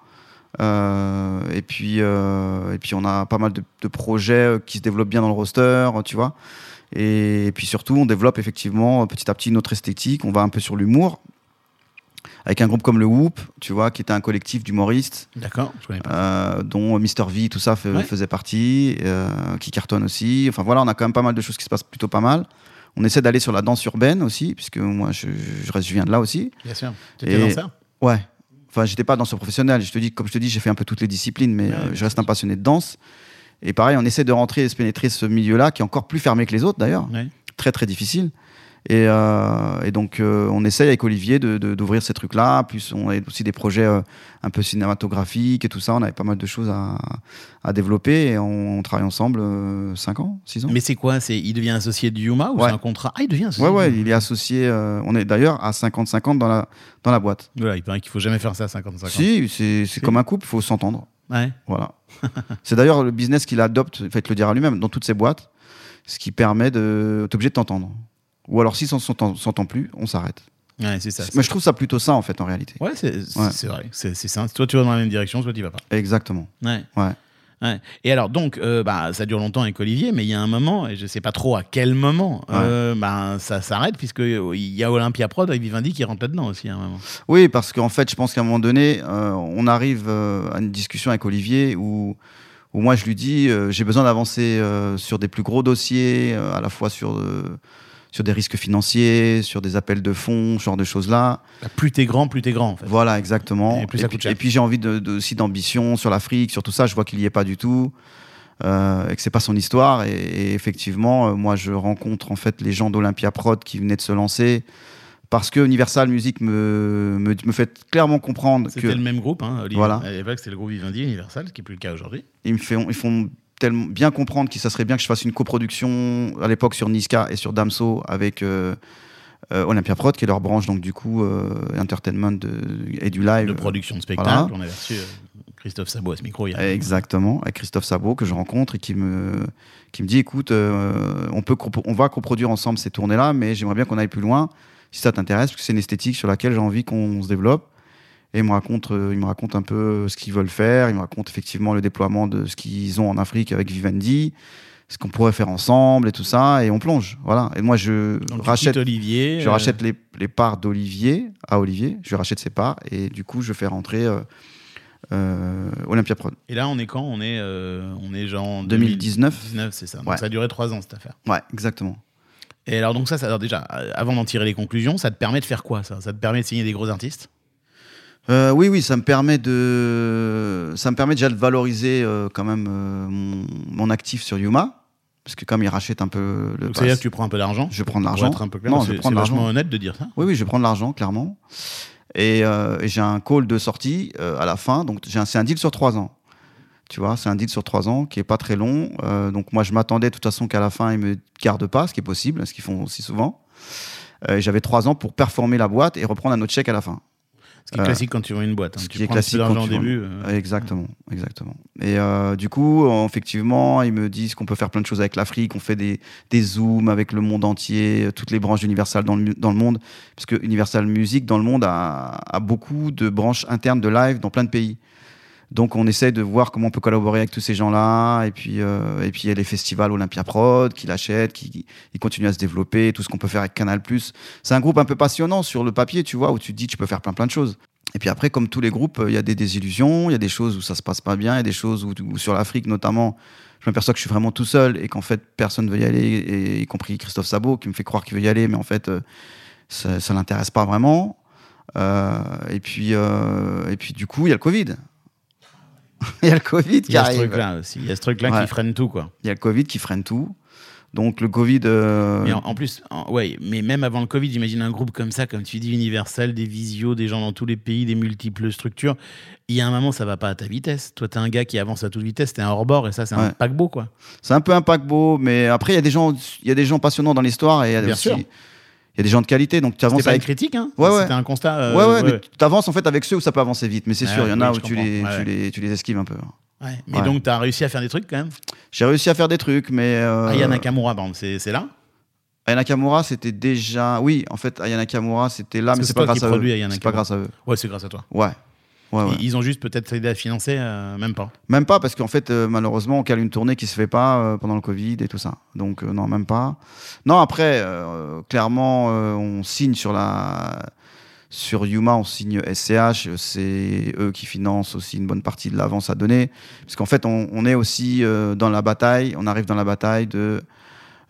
Euh, et, puis, euh, et puis, on a pas mal de, de projets euh, qui se développent bien dans le roster, tu vois. Et, puis surtout, on développe effectivement petit à petit notre esthétique. On va un peu sur l'humour. Avec un groupe comme le Whoop, tu vois, qui était un collectif d'humoristes, D'accord, je connais pas. euh, dont Mr V, tout ça fait- Ouais. faisait partie, euh, qui cartonne aussi. Enfin voilà, on a quand même pas mal de choses qui se passent plutôt pas mal. On essaie d'aller sur la danse urbaine aussi, puisque moi je, je, je viens de là aussi. Bien sûr. Tu étais danseur? Ouais. Enfin, j'étais pas danseur professionnel. Je te dis, comme je te dis, j'ai fait un peu toutes les disciplines, mais Ouais, euh, je reste un passionné de danse. Et pareil, on essaie de rentrer et de pénétrer ce milieu-là, qui est encore plus fermé que les autres d'ailleurs, Ouais. très très difficile. Et, euh, et donc, euh, on essaye avec Olivier de- de- d'ouvrir ces trucs-là. Plus, on a aussi des projets euh, un peu cinématographiques et tout ça. On avait pas mal de choses à, à développer et on, on travaille ensemble 5 ans, 6 ans. Mais c'est quoi? Il devient associé de Yuma ou Ouais. c'est un contrat? Ah, il devient associé. Ouais, ouais, de il est associé. on est d'ailleurs à 50-50 dans la, dans la boîte. Voilà, il paraît qu'il faut jamais faire ça à 50-50. Si, c'est comme un couple, il faut s'entendre. Ouais. Voilà. (laughs) c'est d'ailleurs le business qu'il adopte, il fait le dire à lui-même, dans toutes ses boîtes, ce qui permet de. T'es obligé de t'entendre. Ou alors, si on s'entend s'entend plus, on s'arrête. Ouais, c'est ça. Mais je trouve ça plutôt ça, en fait, en réalité. Ouais, c'est Ouais. vrai. C'est ça. Toi, tu vas dans la même direction, toi, tu vas pas. Exactement. Ouais. Ouais. Ouais. Et alors, donc, euh, bah, ça dure longtemps avec Olivier, mais il y a un moment, et je sais pas trop à quel moment, euh, bah, ça s'arrête, puisqu'il y a Olympia Prod avec Vivendi qui rentre là-dedans aussi à un moment. Oui, parce qu'en fait, je pense qu'à un moment donné, euh, on arrive euh, à une discussion avec Olivier où, où moi, je lui dis euh, j'ai besoin d'avancer euh, sur des plus gros dossiers, euh, à la fois sur, euh, sur des risques financiers, sur des appels de fonds, ce genre de choses-là. Bah, plus t'es grand, plus t'es grand, en fait. Voilà, exactement. Et plus ça puis, coûte cher. et puis, j'ai envie de, de- aussi d'ambition sur l'Afrique, sur tout ça. Je vois qu'il y est pas du tout. euh, et que c'est pas son histoire et, et effectivement euh, moi je rencontre en fait les gens d'Olympia Prod qui venaient de se lancer parce que Universal Music me, me, me fait clairement comprendre que C'était le même groupe, hein, Olivier. Voilà. À l'époque, c'était le groupe Vivendi Universal, ce qui n'est plus le cas aujourd'hui. ils me font, ils font tellement bien comprendre que ça serait bien que je fasse une coproduction à l'époque sur Niska et sur Damso avec euh, euh, Olympia Prod, qui est leur branche, donc du coup, euh, entertainment de- et du live. De production de spectacle. Voilà. On avait reçu Christophe Sabot à ce micro il y a Exactement, avec Christophe Sabot que je rencontre et qui me, qui me dit écoute, on, peut, on va coproduire ensemble ces tournées-là, mais j'aimerais bien qu'on aille plus loin si ça t'intéresse, parce que c'est une esthétique sur laquelle j'ai envie qu'on se développe. Et il me raconte, euh, il me raconte un peu ce qu'ils veulent faire, il me raconte effectivement le déploiement de ce qu'ils ont en Afrique avec Vivendi, ce qu'on pourrait faire ensemble et tout ça, et on plonge. Voilà. Et moi, je Donc, rachète, Olivier. je euh, rachète les, les parts d'Olivier à Olivier, je rachète ses parts, et du coup, je fais rentrer euh, euh, Olympia Prod. Et là, on est quand? On est, euh, on est genre en 2019. 2019, c'est ça. Donc Ouais. ça a duré trois ans cette affaire. Ouais, exactement. Et alors donc ça, ça alors déjà, euh, avant d'en tirer les conclusions, ça te permet de faire quoi ça? Ça te permet de signer des gros artistes? Euh, oui, oui, ça me permet de, ça me permet déjà de valoriser euh, quand même euh, mon, mon actif sur Yuma, parce que comme il rachète un peu le, c'est-à-dire que tu prends un peu d'argent je prends de l'argent. être un peu clair, Non, je prends c'est de vachement l'argent. honnête de dire ça. Oui, oui, je prendre de l'argent, clairement. Et, et j'ai un call de sortie à la fin. Donc, c'est un deal sur trois ans. Tu vois, c'est un deal sur trois ans qui est pas très long. Donc, moi, je m'attendais de toute façon qu'à la fin, ils me gardent pas, ce qui est possible, ce qu'ils font aussi souvent. J'avais trois ans pour performer la boîte et reprendre un autre chèque à la fin. Ce qui est Euh, classique quand tu vends une boîte. hein. ce Tu qui est classique quand tu vends- début. euh, Exactement, exactement. Et euh, du coup, effectivement, ils me disent qu'on peut faire plein de choses avec l'Afrique. On fait des, des zooms avec le monde entier, toutes les branches d'Universal dans le, dans le monde. Parce que Universal Music, dans le monde, a, a beaucoup de branches internes de live dans plein de pays. Donc, on essaie de voir comment on peut collaborer avec tous ces gens-là. Et puis, euh, et puis, il y a les festivals Olympia Prod qui l'achètent, qui, continuent à se développer, tout ce qu'on peut faire avec Canal+. C'est un groupe un peu passionnant sur le papier, tu vois, où tu te dis tu peux faire plein plein de choses. Et puis après, comme tous les groupes, il y a des désillusions, il y a des choses où ça se passe pas bien, il y a des choses où, sur l'Afrique notamment, je m'aperçois que je suis vraiment tout seul et qu'en fait personne veut y aller, y compris Christophe Sabot qui me fait croire qu'il veut y aller, mais en fait euh, ça, ça l'intéresse pas vraiment. Euh, et puis et puis du coup, il y a le Covid. (laughs) Il y a le Covid Il qui y a ce arrive. truc-là aussi. Il y a ce truc-là Ouais. qui freine tout, quoi. Il y a le Covid qui freine tout. Donc le Covid. euh, Mais en, en plus, en- ouais, mais même avant le Covid, j'imagine un groupe comme ça, comme tu dis, Universal, des visios, des gens dans tous les pays, des multiples structures. Il y a un moment, ça va pas à ta vitesse. Toi, t'es un gars qui avance à toute vitesse, t'es un hors-bord, et ça, c'est un paquebot, quoi. C'est un peu un paquebot, mais après il y a des gens, il y a des gens passionnants dans l'histoire et il y a Bien aussi, sûr. Il y a des gens de qualité. Donc tu C'était avances pas une avec critique, hein Ouais, ouais. C'était un constat. euh, ouais, ouais, mais tu avances en fait avec ceux où ça peut avancer vite. Mais c'est sûr, il y en a où tu les, tu, les, tu les esquives un peu. Ouais. Mais Ouais. donc, t'as réussi à faire des trucs quand même? J'ai réussi à faire des trucs, mais. euh, Aya Nakamura, c'est là? Aya Nakamura, c'était déjà. Oui, en fait, Aya Nakamura, c'était là, Parce mais c'est pas grâce à eux. C'est pas grâce à eux. Ouais, c'est grâce à toi. Ouais. Ouais, ouais. Ils- ont juste peut-être aidé à financer, euh, même pas. Même pas, parce qu'en fait, euh, malheureusement, on cale une tournée qui se fait pas euh, pendant le Covid et tout ça. Donc, non, même pas. Non, après, clairement, on signe sur la. Sur Yuma, on signe SCH. C'est eux qui financent aussi une bonne partie de l'avance à donner. Parce qu'en fait, on, on est aussi dans la bataille. On arrive dans la bataille de.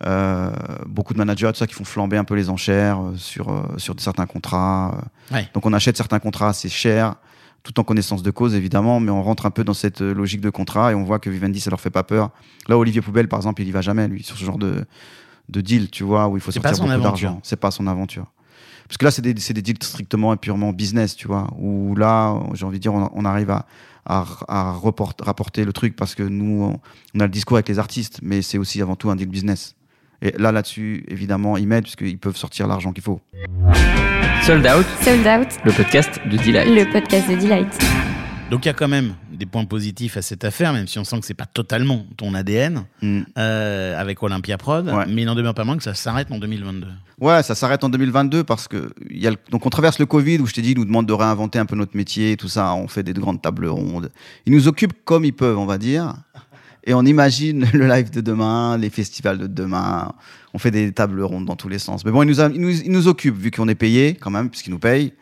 euh, beaucoup de managers, tout ça, qui font flamber un peu les enchères euh, sur, euh, sur certains contrats. Ouais. Donc, on achète certains contrats assez chers tout en connaissance de cause évidemment, mais on rentre un peu dans cette euh, logique de contrat et on voit que Vivendi ça leur fait pas peur. Là, Olivier Poubelle par exemple, il y va jamais lui sur ce genre de, de deal, tu vois, où il faut sortir beaucoup d'argent. C'est pas son aventure. Parce que là, c'est des, c'est des deals strictement et purement business, tu vois, où là, j'ai envie de dire, on, on arrive à, à, à report- rapporter le truc parce que nous, on, on a le discours avec les artistes, mais c'est aussi avant tout un deal business. Et là, là-dessus, évidemment, ils m'aident puisqu'ils peuvent sortir l'argent qu'il faut. Sold Out, Sold Out, le podcast de Delight. le podcast de Delight. Donc il y a quand même des points positifs à cette affaire, même si on sent que c'est pas totalement ton ADN Mm. euh, avec Olympia Prod, Ouais. mais il n'en demeure pas moins que ça s'arrête en 2022. Ouais, ça s'arrête en 2022 parce que il y a le- donc on traverse le Covid où je t'ai dit, ils nous demandent de réinventer un peu notre métier, tout ça. On fait des grandes tables rondes. Ils nous occupent comme ils peuvent, on va dire. Et on imagine (laughs) le live de demain, les festivals de demain. On fait des tables rondes dans tous les sens. Mais bon, ils nous, a- occupent vu qu'on est payé quand même, puisqu'ils nous payent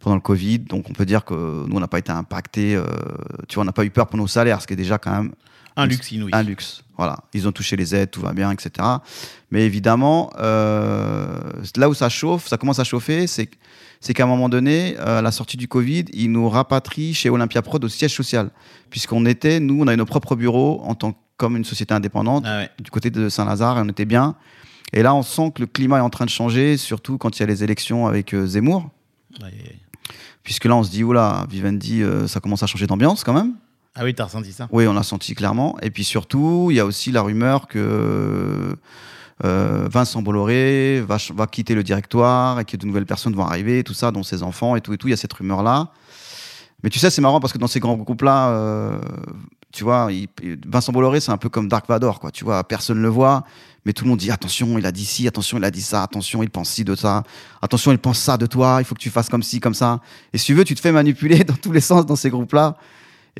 pendant le Covid. Donc on peut dire que nous, on n'a pas été impacté. euh, tu vois, on n'a pas eu peur pour nos salaires, ce qui est déjà quand même Un luxe inouï. un luxe. Voilà, ils ont touché les aides, tout va bien, etc. Mais évidemment, euh, là où ça chauffe, ça commence à chauffer, c'est c'est qu'à un moment donné, euh, à la sortie du Covid, ils nous rapatrient chez Olympia Prod au siège social, puisqu'on était, nous, on avait nos propres bureaux en tant comme une société indépendante Ah ouais. du côté de Saint-Lazare et on était bien. Et là, on sent que le climat est en train de changer, surtout quand il y a les élections avec euh, Zemmour, puisque là, on se dit, oula, Vivendi, euh, ça commence à changer d'ambiance quand même. Ah oui, t'as ressenti ça Oui, on l'a senti clairement. Et puis surtout, il y a aussi la rumeur que euh, Vincent Bolloré va, quitter le directoire et que de nouvelles personnes vont arriver, tout ça, dont ses enfants et tout et tout. Il y a cette rumeur-là. Mais tu sais, c'est marrant parce que dans ces grands groupes-là, euh, tu vois, Vincent Bolloré, c'est un peu comme Dark Vador, quoi. Tu vois, personne ne le voit, mais tout le monde dit attention, il a dit ci, attention, il a dit ça, attention, il pense ci de ça, attention, il pense ça de toi, il faut que tu fasses comme ci, comme ça. Et si tu veux, tu te fais manipuler (laughs) dans tous les sens dans ces groupes-là.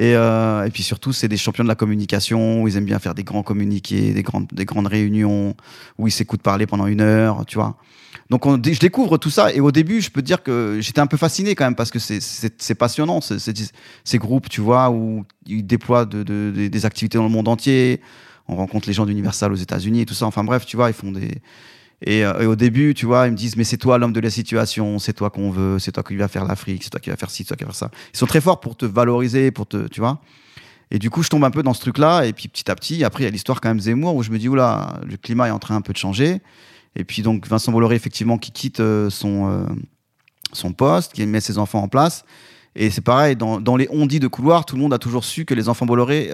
Et, euh, et puis surtout, c'est des champions de la communication, où ils aiment bien faire des grands communiqués, des grandes, des grandes réunions, où ils s'écoutent parler pendant une heure, tu vois. Donc on, je découvre tout ça, et au début, je peux te dire que j'étais un peu fasciné quand même, parce que c'est- passionnant, ces groupes, tu vois, où ils déploient de- de- de- des activités dans le monde entier. On rencontre les gens d'Universal aux États-Unis et tout ça. Enfin bref, tu vois, ils font des. Et, euh, et au début, tu vois, ils me disent, mais c'est toi l'homme de la situation, c'est toi qu'on veut, c'est toi qui va faire l'Afrique, c'est toi qui va faire ci, c'est toi qui va faire ça. Ils sont très forts pour te valoriser, pour te, tu vois. Et du coup, je tombe un peu dans ce truc-là. Et puis petit à petit, après, il y a l'histoire quand même Zemmour où je me dis, oula, le climat est en train un peu de changer. Et puis donc, Vincent Bolloré, effectivement, qui quitte euh, son, euh, son poste, qui met ses enfants en place. Et c'est pareil, dans, les on-dit de couloir, tout le monde a toujours su que les enfants Bolloré,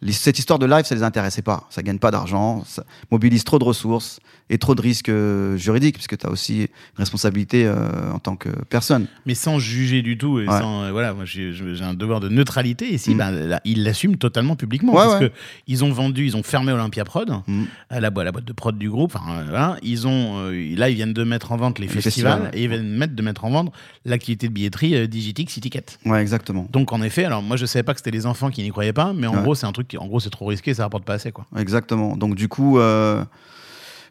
les- cette histoire de live, ça les intéressait pas. Ça gagne pas d'argent, ça mobilise trop de ressources et trop de risques euh, juridiques, puisque tu as aussi une responsabilité euh, en tant que personne. Mais sans juger du tout et Ouais. sans euh, voilà, moi j'ai un devoir de neutralité ici. Mm. ben, là, ils l'assument totalement publiquement Ouais, parce ouais. que ils ont vendu, ils ont fermé Olympia Prod, Mm. à la, bo- la boîte de prod du groupe. Voilà. ils ont là ils viennent de mettre en vente les, Les festivals, festivals, et ils viennent mettre de mettre en vente l'activité de billetterie Digitix, Ticket. Ouais, exactement. Donc en effet, alors moi je savais pas que c'était les enfants qui n'y croyaient pas, mais en gros c'est un truc, qui, en gros c'est trop risqué, ça rapporte pas assez quoi. Exactement. Donc du coup, euh,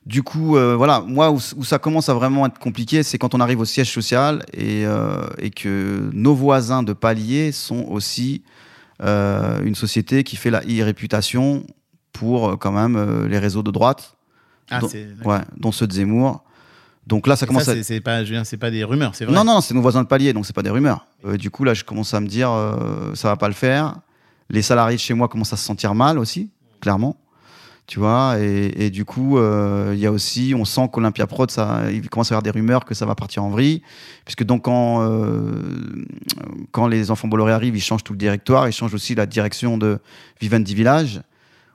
du coup, euh, voilà, moi où, où ça commence à vraiment être compliqué, c'est quand on arrive au siège social et, euh, et que nos voisins de palier sont aussi une société qui fait la e-réputation pour quand même les réseaux de droite, Ah, c'est ouais, dont ceux de Zemmour. Donc là, ça Et commence ça, à c'est pas, c'est pas des rumeurs, c'est vrai. Non, non, c'est nos voisins de palier, donc c'est pas des rumeurs. Euh, du coup, là, je commence à me dire, euh, ça va pas le faire. Les salariés de chez moi commencent à se sentir mal aussi, clairement. Tu vois, et, et du coup, euh, il y a aussi, on sent qu'Olympia Prod, ça, il commence à y avoir des rumeurs que ça va partir en vrille, puisque donc quand euh, quand les enfants Bolloré arrivent, ils changent tout le directoire, ils changent aussi la direction de Vivendi Village.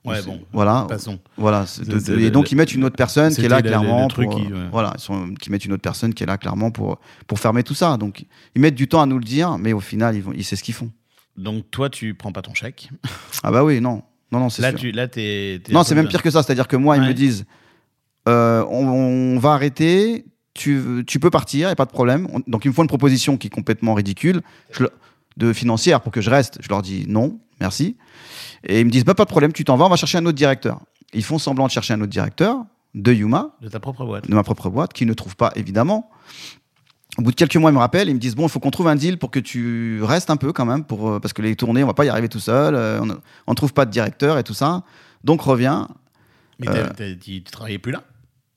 Ouais, On- bon, Voilà, Passons. voilà. de- de- et donc ils mettent une autre personne qui est là clairement truc pour, qui- ouais. voilà, ils sont, mettent une autre personne qui est là clairement pour pour fermer tout ça. Donc ils mettent du temps à nous le dire, mais au final ils vont, ils savent ce qu'ils font. Donc toi tu prends pas ton chèque. Ah bah oui, non, non, non, c'est Là sûr. tu, là t'es. t'es- Non, c'est même pire que ça. C'est-à-dire que moi, ils me disent, euh, on, on va arrêter, tu, tu peux partir, a pas de problème. On- donc, ils me font une proposition qui est complètement ridicule, je de financière pour que je reste. Je leur dis non, merci. Et ils me disent, bah, pas de problème, tu t'en vas, on va chercher un autre directeur. Ils font semblant de chercher un autre directeur de Yuma, De ta propre boîte. de ma propre boîte, qui ne trouve pas, évidemment. Au bout de quelques mois, ils me rappellent, ils me disent, bon, il faut qu'on trouve un deal pour que tu restes un peu quand même, pour, euh, parce que les tournées, on va pas y arriver tout seul, euh, on ne trouve pas de directeur et tout ça. Donc, reviens. Mais Euh. t'as- t'as- tu tu travaillais plus là?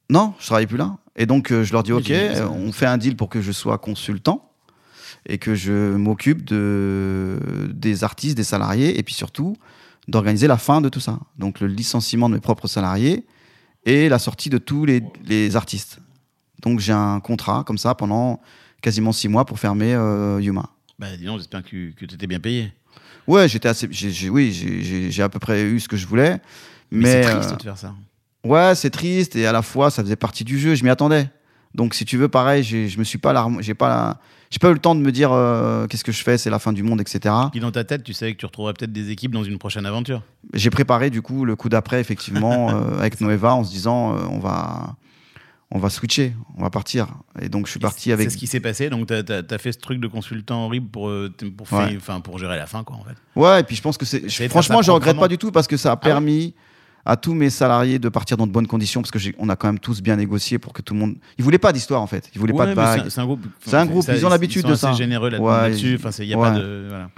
Non, je travaille plus là. Et donc, euh, je leur dis, OK, on fait un deal pour que je sois consultant et que je m'occupe de, des artistes, des salariés, et puis surtout d'organiser la fin de tout ça. Donc, le licenciement de mes propres salariés et la sortie de tous les, les artistes. Donc, j'ai un contrat comme ça pendant quasiment six mois pour fermer euh, Yuma. Bah dis donc, j'espère que, tu étais bien payé. Ouais, j'étais assez. j'ai- j'ai- oui, j'ai- j'ai j'ai à peu près eu ce que je voulais. Mais, Mais, c'est triste euh, de faire ça. Ouais, c'est triste et à la fois ça faisait partie du jeu. Je m'y attendais. Donc si tu veux, pareil, j'ai- je me suis pas j'ai pas, j'ai pas eu le temps de me dire euh, qu'est-ce que je fais, c'est la fin du monde, etc. Puis dans ta tête, tu savais que tu retrouverais peut-être des équipes dans une prochaine aventure. J'ai préparé du coup le coup d'après effectivement (laughs) euh, avec Noeva en se disant euh, on va, on va switcher, on va partir. Et donc je suis parti avec. C'est ce qui s'est passé. Donc, tu as, fait ce truc de consultant horrible pour, euh, t- pour, Ouais. faire- enfin, pour gérer la fin, quoi, en fait. Ouais, et puis je pense que c'est. Franchement, je regrette proprement. pas du tout parce que ça a ouais permis à tous mes salariés de partir dans de bonnes conditions parce que on a quand même tous bien négocié pour que tout le monde. Ils voulaient pas d'histoire en fait. Ils voulaient pas de c'est bague. un- C'est un groupe. C'est un groupe, ils ont l'habitude de ça. généreux là- Ouais, là-dessus. Enfin, il n'y a pas de. Voilà.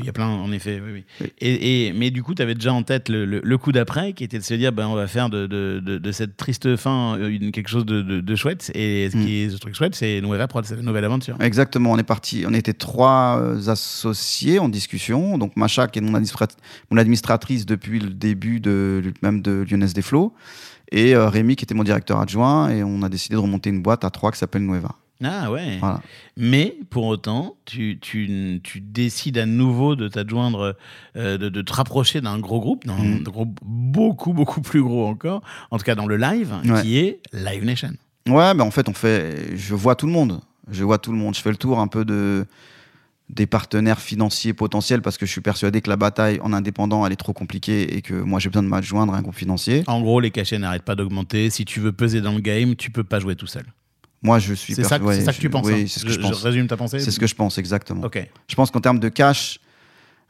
Il y a plein, en effet. Oui, oui. Oui. Et, et- mais du coup, tu avais déjà en tête le, le- le coup d'après, qui était de se dire, ben, on va faire de, de, de- de cette triste fin euh, une, quelque chose de, chouette. Et ce qui est ce truc chouette, c'est Nouvelle la nouvelle aventure. Exactement, on est parti, on était trois euh, associés en discussion. Donc Macha, qui est mon, administrat- mon administratrice depuis le début de même de Lyonnaise des Flots, et euh, Rémi, qui était mon directeur adjoint. Et on a décidé de remonter une boîte à trois qui s'appelle Nueva. Ah ouais. Voilà. Mais pour autant, tu, tu, tu décides à nouveau de t'adjoindre, euh, de, de te rapprocher d'un gros groupe, d'un Mm. groupe beaucoup, beaucoup plus gros encore, en tout cas dans le live, Ouais. qui est Live Nation. Ouais, mais en fait, on fait, je vois tout le monde. Je vois tout le monde. Je fais le tour un peu de des partenaires financiers potentiels parce que je suis persuadé que la bataille en indépendant elle est trop compliquée et que moi j'ai besoin de m'adjoindre à un groupe financier. En gros, les cachets n'arrêtent pas d'augmenter. Si tu veux peser dans le game, tu peux pas jouer tout seul. Moi je suis C'est ça, que- ça tu je- penses. Oui, hein c'est ce que je, je, pense. résume ta pensée. C'est ce que je pense exactement. Ok. Je pense qu'en termes de cash,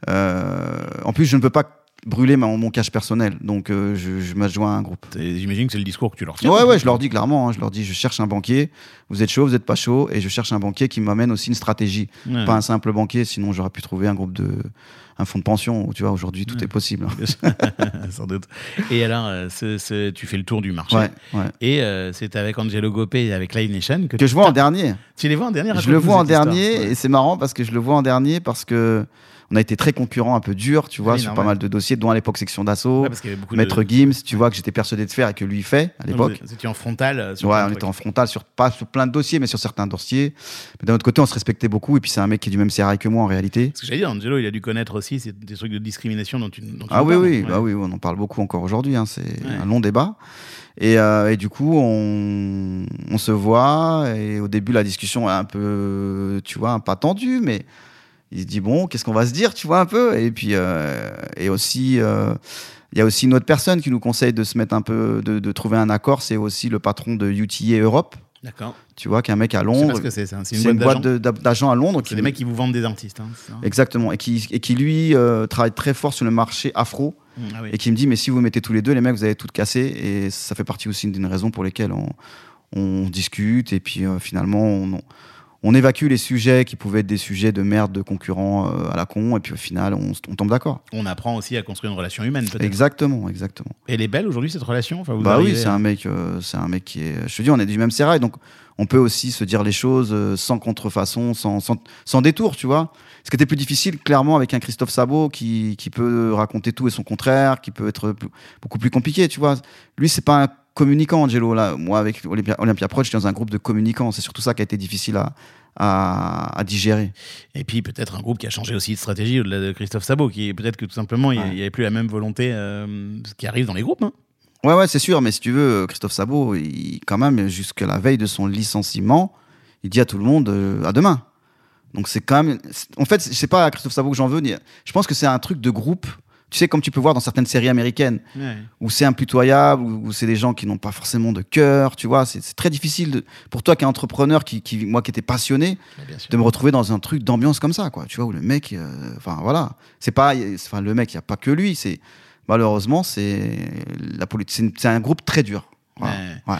euh, en plus, je ne peux pas brûler ma- mon cash personnel, donc euh, je, je m'adjoins à un groupe. J'imagine que c'est le discours que tu leur tiens. Ouais, ouais, je leur dis clairement, hein, je leur dis, je cherche un banquier, vous êtes chaud, vous n'êtes pas chaud, et je cherche un banquier qui m'amène aussi une stratégie, Ouais. pas un simple banquier, sinon j'aurais pu trouver un groupe de, un fonds de pension, où, tu vois, aujourd'hui tout Ouais. est possible. (laughs) Sans doute. Et alors, euh, tu fais le tour du marché. Ouais, ouais. Et euh, c'est avec Angelo Gopé et avec Live Nation que, Que je vois en dernier. tu les vois en dernier. Je le vois en dernier, et c'est marrant parce que je le vois en dernier parce que on a été très concurrents, un peu dur, tu vois, Oui, sur normal. pas mal de dossiers, dont à l'époque section d'assaut. Ouais, Maître de... Gims, tu vois, que j'étais persuadé de faire et que lui fait à l'époque. Vous étiez en frontal. euh, sur Ouais, on était en frontal, sur, pas sur plein de dossiers, mais sur certains dossiers. Mais d'un autre côté, on se respectait beaucoup. Et puis, c'est un mec qui est du même sérail que moi, en réalité. Parce que j'allais dire, Angelo, il a dû connaître aussi des trucs de discrimination dont tu. dont Ah oui, parles. oui, Ouais. bah oui, on en parle beaucoup encore aujourd'hui. hein, C'est Ouais. un long débat. Et, euh, et du coup, on, on se voit. Et au début, la discussion est un peu, tu vois, pas tendue, mais il se dit bon, qu'est-ce qu'on va se dire, tu vois, un peu? Et puis, euh, et aussi, euh, il y a aussi une autre personne qui nous conseille de se mettre un peu, de, de trouver un accord. C'est aussi le patron de UTA Europe. D'accord. Tu vois, qui est un mec à Londres. ce c'est, C'est une une boîte d'agents. à Londres. C'est des mecs qui vous vendent des artistes. hein, Exactement. Et qui, et qui lui, euh, travaille très fort sur le marché afro. Ah oui. Et qui me dit, mais si vous mettez tous les deux, les mecs, vous allez tout casser. Et ça fait partie aussi d'une raison pour lesquelles on, on discute. Et puis euh, finalement, on, on évacue les sujets qui pouvaient être des sujets de merde de concurrents euh, à la con. Et puis au final, on, on tombe d'accord. On apprend aussi à construire une relation humaine, peut-être. Exactement, exactement. Elle est belle aujourd'hui, cette relation enfin, vous Bah oui, c'est à- un mec, euh, c'est un mec qui est. Je te dis, on est du même sérail, donc on peut aussi se dire les choses euh, sans contrefaçon, sans, sans, sans détour, tu vois. Ce qui était plus difficile, clairement, avec un Christophe Sabot qui, qui peut raconter tout et son contraire, qui peut être plus- beaucoup plus compliqué, tu vois. Lui, c'est pas un communicant, Angelo. Là, moi, avec Olympia, Olympia Prod, j'étais dans un groupe de communicants. C'est surtout ça qui a été difficile à, à, à digérer. Et puis peut-être un groupe qui a changé aussi de stratégie au-delà de Christophe Sabot, qui peut-être que tout simplement il Ouais. n'y avait plus la même volonté euh, ce qui arrive dans les groupes. hein. Ouais, ouais, c'est sûr, mais si tu veux, Christophe Sabot, il, quand même, jusqu'à la veille de son licenciement, il dit à tout le monde euh, à demain. Donc c'est quand même. En fait, c'est pas à Christophe Sabot que j'en veux. Je pense que c'est un truc de groupe. Tu sais, comme tu peux voir dans certaines séries américaines, Ouais. où c'est impitoyable, où, où c'est des gens qui n'ont pas forcément de cœur, tu vois. C'est très difficile de- pour toi qui es entrepreneur, qui, qui- moi qui étais passionné, de me retrouver dans un truc d'ambiance comme ça, quoi. Tu vois, où le mec, euh, enfin voilà, c'est pas, enfin le mec, il y a pas que lui, c'est malheureusement c'est la politique, c'est un groupe très dur. Voilà. Ouais.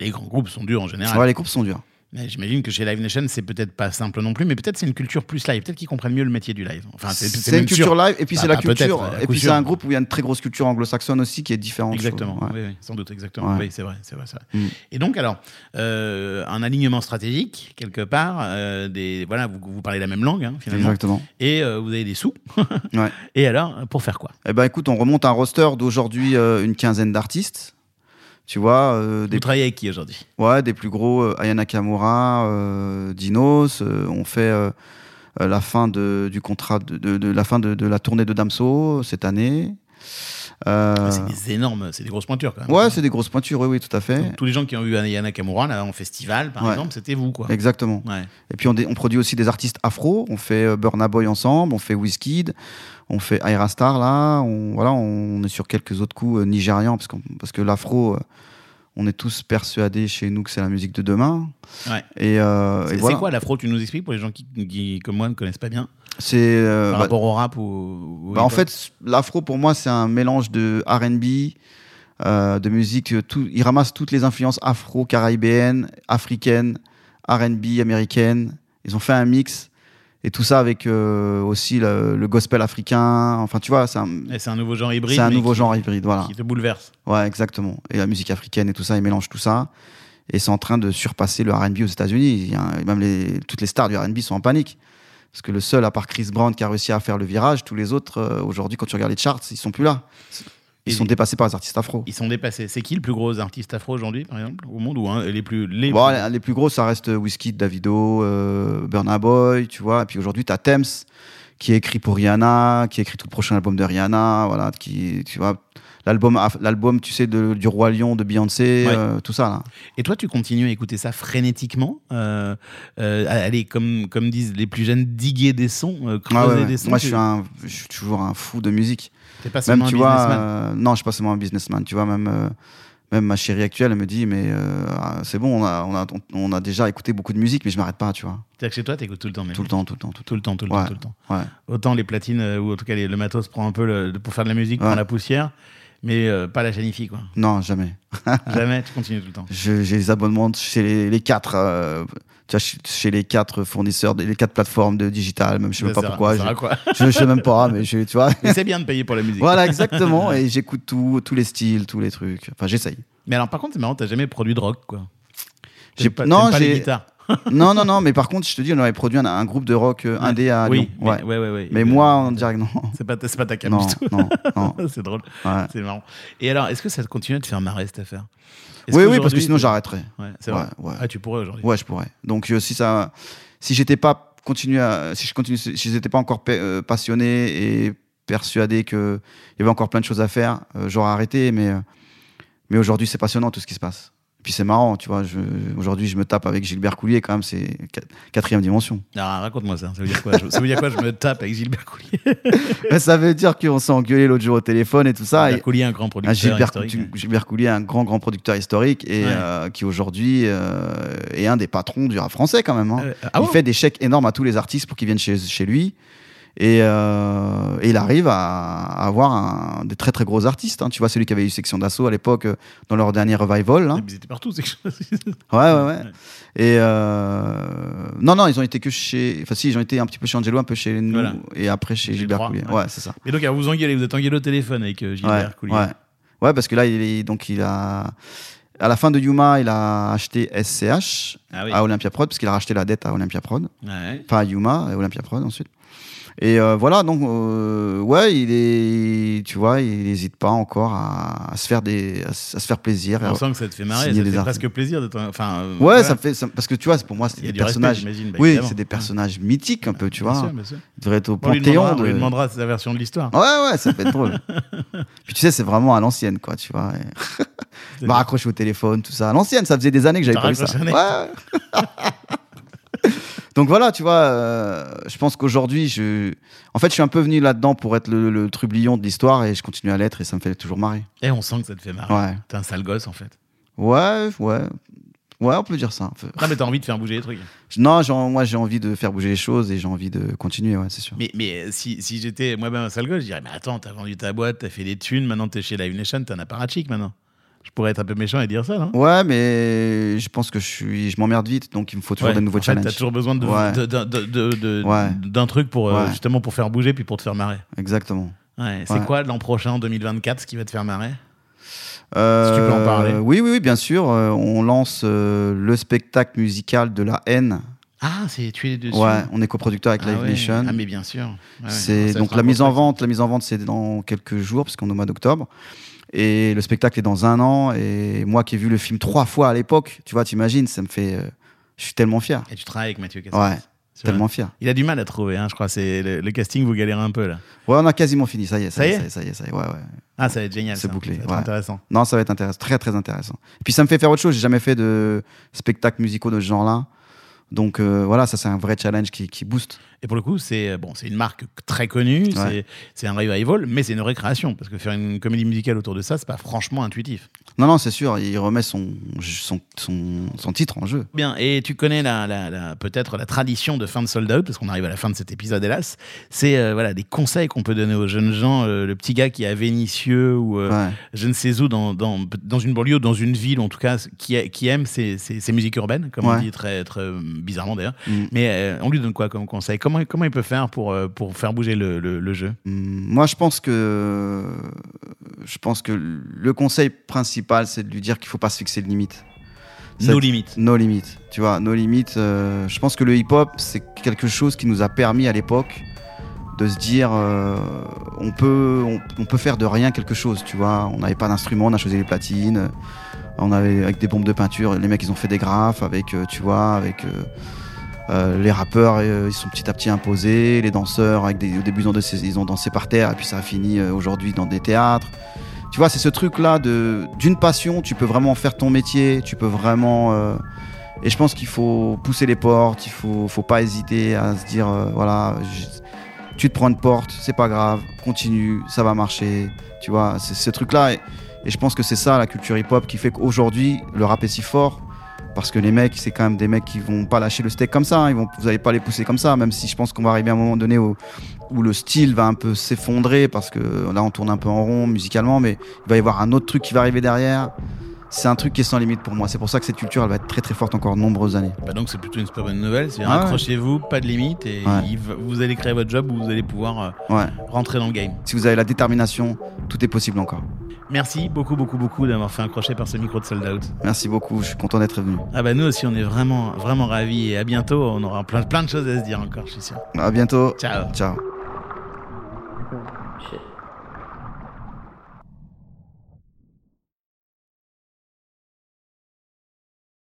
Les grands groupes sont durs en général. Ouais, les groupes sont durs. J'imagine que chez Live Nation, c'est peut-être pas simple non plus, mais peut-être c'est une culture plus live. Peut-être qu'ils comprennent mieux le métier du live. Enfin, c'est une culture sûr. live, et puis Bah, c'est la bah, culture, à et puis c'est un groupe où il y a une très grosse culture anglo-saxonne aussi qui est différente. Exactement. Ouais. Oui, oui, sans doute, exactement. Ouais. Oui, c'est vrai, c'est vrai, vrai. Mm. Et donc, alors, euh, un alignement stratégique quelque part. euh, des voilà, vous, vous parlez la même langue hein, finalement. Exactement. Et euh, vous avez des sous. Ouais. (laughs) Et alors, pour faire quoi? Eh ben écoute, on remonte un roster d'aujourd'hui euh, une quinzaine d'artistes. Tu vois, euh, des Vous travaillez avec qui aujourd'hui? Ouais, des plus gros, euh, Aya Nakamura, euh, Dinos. euh, on fait euh, euh, la fin de, du contrat, de, de- de la fin de, de la tournée de Damso cette année. Euh, Ah, C'est des énormes, c'est des grosses pointures quand même. ouais, c'est des grosses pointures, oui, oui, tout à fait. Donc, tous les gens qui ont eu Yana Nakamura là, en festival, par Ouais. exemple, c'était vous, quoi. Exactement. Ouais. Et puis on, produit aussi des artistes afro. On fait euh, Burna Boy ensemble, on fait Wizkid, on fait Aira Star là. On, voilà, on est sur quelques autres coups euh, nigérians parce, parce que l'afro, euh, on est tous persuadés chez nous que c'est la musique de demain. Ouais. Et, euh, et C'est voilà. c'est quoi l'afro Tu nous expliques pour les gens qui, qui, comme moi, ne connaissent pas bien? C'est euh, par bah, rapport au rap ou, ou Bah, en fait, l'afro pour moi, c'est un mélange de RB, euh, de musique. euh, Tout, il ramasse toutes les influences afro-caribéennes, africaines, RB, américaines. Ils ont fait un mix. Et tout ça avec euh, aussi le, le gospel africain. Enfin, tu vois, c'est un, un nouveau genre hybride. c'est un nouveau qui- genre hybride. Voilà. Qui te bouleverse. Ouais, exactement. Et la musique africaine et tout ça, ils mélangent tout ça. Et c'est en train de surpasser le RB aux États-Unis. Même les, toutes les stars du RB sont en panique. Parce que le seul, à part Chris Brown, qui a réussi à faire le virage, tous les autres, euh, aujourd'hui, quand tu regardes les charts, ils sont plus là. Ils sont dépassés par les artistes afro. Ils sont dépassés. C'est qui le plus gros artiste afro aujourd'hui, par exemple, au monde ou hein, les plus les Bon, plus- les, plus gros, ça reste Wizkid, Davido, euh, Burna Boy, tu vois. Et puis aujourd'hui, tu as Thames, qui écrit pour Rihanna, qui écrit tout le prochain album de Rihanna, voilà, qui, tu vois. L'album, l'album, tu sais, de- du Roi Lion de Beyoncé, Ouais. euh, tout ça, là. Et toi, tu continues à écouter ça frénétiquement euh, euh, Allez, comme, comme disent les plus jeunes, diguer des sons, euh, creuser Ah ouais, des sons. Moi, je tu- suis, un, je suis toujours un fou de musique. T'es pas Même, seulement tu un vois, businessman. euh, non, je suis pas seulement un businessman. Tu vois, même, euh, même ma chérie actuelle, elle me dit, mais euh, ah, c'est bon, on a, on, a, on a déjà écouté beaucoup de musique, mais je m'arrête pas, tu vois. C'est-à-dire que chez toi, t'écoutes tout le temps. mais- Tout le temps, tout le temps, tout Tout le temps, tout le Ouais. temps, tout le temps. Ouais. Autant les platines, ou en tout cas les- le matos prend un peu le- pour faire de la musique, Ouais. prend la poussière, mais euh, pas la chanifie, quoi. Non, jamais. (laughs) Jamais, tu continues tout le temps. Je- J'ai les abonnements chez les, les quatre, euh, tu vois, chez- chez les quatre fournisseurs, des- les quatre plateformes de digital, même je sais même Ça pas sert- pourquoi. ça sert à Je, quoi (laughs) je, je sais même pas, mais je, tu vois. Mais c'est bien de payer pour la musique. voilà, exactement. (laughs) Et j'écoute tout, tous les styles, tous les trucs. Enfin, j'essaye. Mais alors, par contre, c'est marrant, t'as jamais produit de rock, quoi. J'ai- T'aimes pas, non, t'aimes pas les j'ai- guitares. (laughs) non, non, non, mais par contre, je te dis, on avait produit un, un groupe de rock euh, indé à oui, Lyon. mais, Ouais. ouais, ouais, ouais. Mais moi, on dirait que non. (laughs) C'est pas, ta- c'est pas ta cam Non, du tout. non, (laughs) non. c'est drôle, c'est marrant. Et alors, est-ce que ça continue à te faire marrer cette affaire? Oui, oui, parce que sinon j'arrêterais. Ouais, c'est Ouais, vrai. ouais. Ah, tu pourrais aujourd'hui. Ouais, je pourrais. Donc, euh, si ça, si j'étais pas continué à, si je continue, si j'étais pas encore euh, passionné et persuadé que il y avait encore plein de choses à faire, j'aurais arrêté. Mais, mais aujourd'hui, c'est passionnant tout ce qui se passe. Puis c'est marrant, tu vois. Aujourd'hui, je me tape avec Gilbert Coulier, quand même, c'est quat- quatrième dimension. Alors, raconte-moi ça. Ça veut dire quoi je, Ça veut dire quoi Je me tape avec Gilbert Coulier? Mais (laughs) ça veut dire qu'on s'est engueulé l'autre jour au téléphone et tout ça. Gilbert et- Coulier, un grand Ah, producteur Gilbert, historique. tu- Gilbert Coulier, un grand, grand producteur historique et Ouais. euh, qui aujourd'hui euh, est un des patrons du rap français quand même. hein. Euh, ah il ouais? fait des chèques énormes à tous les artistes pour qu'ils viennent chez, chez lui. Et, euh, et il arrive à, à avoir un- des très très gros artistes. hein. Tu vois, celui qui avait eu Section d'Assaut à l'époque euh, dans leur dernier revival. hein. Ils étaient partout, c'est que Ouais, ouais, ouais. Et euh, non, non, ils ont été que chez. Enfin, si, ils ont été un petit peu chez Angelo, un peu chez nous, Voilà. et après chez Gilbert droit, Coulier. ouais. Ouais, c'est ça. Et donc, alors, vous engueulez, vous êtes engueulé au téléphone avec Gilbert ouais, Coulier. Ouais. Ouais, parce que là, il est, donc il a. À la fin de Yuma, il a acheté SCH Ah oui. à Olympia Prod, parce qu'il a racheté la dette à Olympia Prod. Ouais. Enfin, à Yuma et Olympia Prod ensuite. Et euh, voilà, donc, euh, ouais, il est. Tu vois, il n'hésite pas encore à, à se faire des, à, se à se faire plaisir. On sent que ça te fait marrer, ça te fait presque plaisir de Enfin, euh, Ouais, voilà. ça fait. ça- parce que tu vois, pour moi, c'est Il des respect, personnages. bah, oui, c'est des personnages mythiques un peu, tu Bien vois. sûr, bien sûr. Ils devraient être au On lui, panthéon. demandera, on lui de- demandera sa version de l'histoire. Ouais, ouais, ça peut être drôle. (laughs) Puis tu sais, c'est vraiment à l'ancienne, quoi, tu vois. et- (laughs) m'a raccroché au téléphone, tout ça. À l'ancienne, ça faisait des années que j'avais pas eu ça. Ouais. (laughs) Donc voilà, tu vois, euh, je pense qu'aujourd'hui, je, en fait, je suis un peu venu là-dedans pour être le, le trublion de l'histoire et je continue à l'être et ça me fait toujours marrer. Et on sent que ça te fait marrer. Ouais, T'es un sale gosse en fait. ouais, ouais, ouais, on peut dire ça. Ah mais t'as envie de faire bouger les trucs. Non, moi j'ai envie de faire bouger les choses et j'ai envie de continuer, ouais, c'est sûr. Mais, mais euh, si, si j'étais moi-même un sale gosse, je dirais mais attends, t'as vendu ta boîte, t'as fait des thunes, maintenant t'es chez Live Nation, t'es un apparatchik maintenant. Je pourrais être un peu méchant et dire ça, non Ouais, mais je pense que je suis, je m'emmerde vite, donc il me faut toujours Ouais, des nouveaux en fait, challenges. T'as toujours besoin de, Ouais. de- de- Ouais. d'un truc pour euh, justement pour faire bouger puis pour te faire marrer. Exactement. Ouais, c'est quoi l'an prochain, en 2024, ce qui va te faire marrer? Euh, Si tu peux en parler. Oui, oui, oui, bien sûr. Euh, on lance euh, le spectacle musical de la haine. Ah, c'est tu es dessus? Ouais, on est coproducteur avec Ah Live ouais. Nation. Ah mais bien sûr. Ouais. c'est donc la mise en vente. La mise en vente, c'est dans quelques jours, puisqu'on est au mois d'octobre. Et le spectacle est dans un an. Et moi qui ai vu le film trois fois à l'époque, tu vois, t'imagines, ça me fait. euh, je suis tellement fier. Et tu travailles avec Mathieu Cassel. Ouais, tellement fier. Il a du mal à trouver, hein, je crois. C'est le, le casting, vous galérez un peu là. Ouais, on a quasiment fini. Ça y est, ça, Ça y est, est ça y est, ça y est. Ouais, ouais. Ah, ça va être génial. C'est bouclé, Ça va être ouais. intéressant. Non, ça va être intéressant, très très intéressant. Et puis ça me fait faire autre chose. J'ai jamais fait de spectacle musicaux de ce genre-là. Donc euh, voilà, ça c'est un vrai challenge qui, qui booste. Et pour le coup, c'est bon, c'est une marque très connue, c'est- c'est un revival, mais c'est une récréation parce que faire une comédie musicale autour de ça, c'est pas franchement intuitif. Non, non, c'est sûr, il remet son, son, son, son titre en jeu. Bien, et tu connais la, la- la- peut-être la tradition de fin de sold out, parce qu'on arrive à la fin de cet épisode, hélas. C'est euh, voilà, des conseils qu'on peut donner aux jeunes gens. euh, le petit gars qui est à Vénissieux ou euh, Ouais. je ne sais où, dans, dans, dans une banlieue, ou dans une ville, en tout cas, qui, a- qui aime ces, musiques urbaines, comme on Ouais. dit très, très bizarrement d'ailleurs. Mm. Mais euh, on lui donne quoi comme conseil? Comment, comment il peut faire pour, euh, pour faire bouger le, le- le jeu? Hum, Moi, je pense que je pense que le conseil principal, c'est de lui dire qu'il faut pas se fixer de limites. Nos limites. Nos limites, tu vois, nos limites. euh, je pense que le hip-hop, c'est quelque chose qui nous a permis à l'époque de se dire, euh, on peut, on, on peut faire de rien quelque chose, tu vois. On n'avait pas d'instrument, on a choisi les platines. On avait avec des bombes de peinture, les mecs ils ont fait des graphes avec, euh, tu vois, avec euh, les rappeurs, euh, ils sont petit à petit imposés, les danseurs avec des, au début ils ont, dansé, ils ont dansé par terre et puis ça a fini euh, aujourd'hui dans des théâtres. Tu vois, c'est ce truc là de d'une passion, tu peux vraiment faire ton métier, tu peux vraiment euh, et je pense qu'il faut pousser les portes, il faut faut pas hésiter à se dire euh, voilà, tu te prends une porte, c'est pas grave, continue, ça va marcher, tu vois, c'est ce truc là et, et je pense que c'est ça la culture hip-hop qui fait qu'aujourd'hui le rap est si fort parce que les mecs, c'est quand même des mecs qui vont pas lâcher le steak comme ça. hein. Ils vont, vous allez pas les pousser comme ça, même si je pense qu'on va arriver à un moment donné où le style va un peu s'effondrer parce que là, on tourne un peu en rond musicalement, mais il va y avoir un autre truc qui va arriver derrière. C'est un truc qui est sans limite pour moi. C'est pour ça que cette culture, elle va être très très forte encore de nombreuses années. Bah donc c'est plutôt une super bonne nouvelle. C'est Ah ouais. accrochez-vous, pas de limite, et Ouais. vous allez créer votre job où vous allez pouvoir euh, Ouais. rentrer dans le game. Si vous avez la détermination, tout est possible encore. Merci beaucoup, beaucoup, beaucoup d'avoir fait un crochet par ce micro de sold out. Merci beaucoup. Je suis content d'être venu. Ah bah nous aussi on est vraiment, vraiment ravis et à bientôt. On aura plein, plein de choses à se dire encore, je suis sûr. À bientôt. Ciao. Ciao.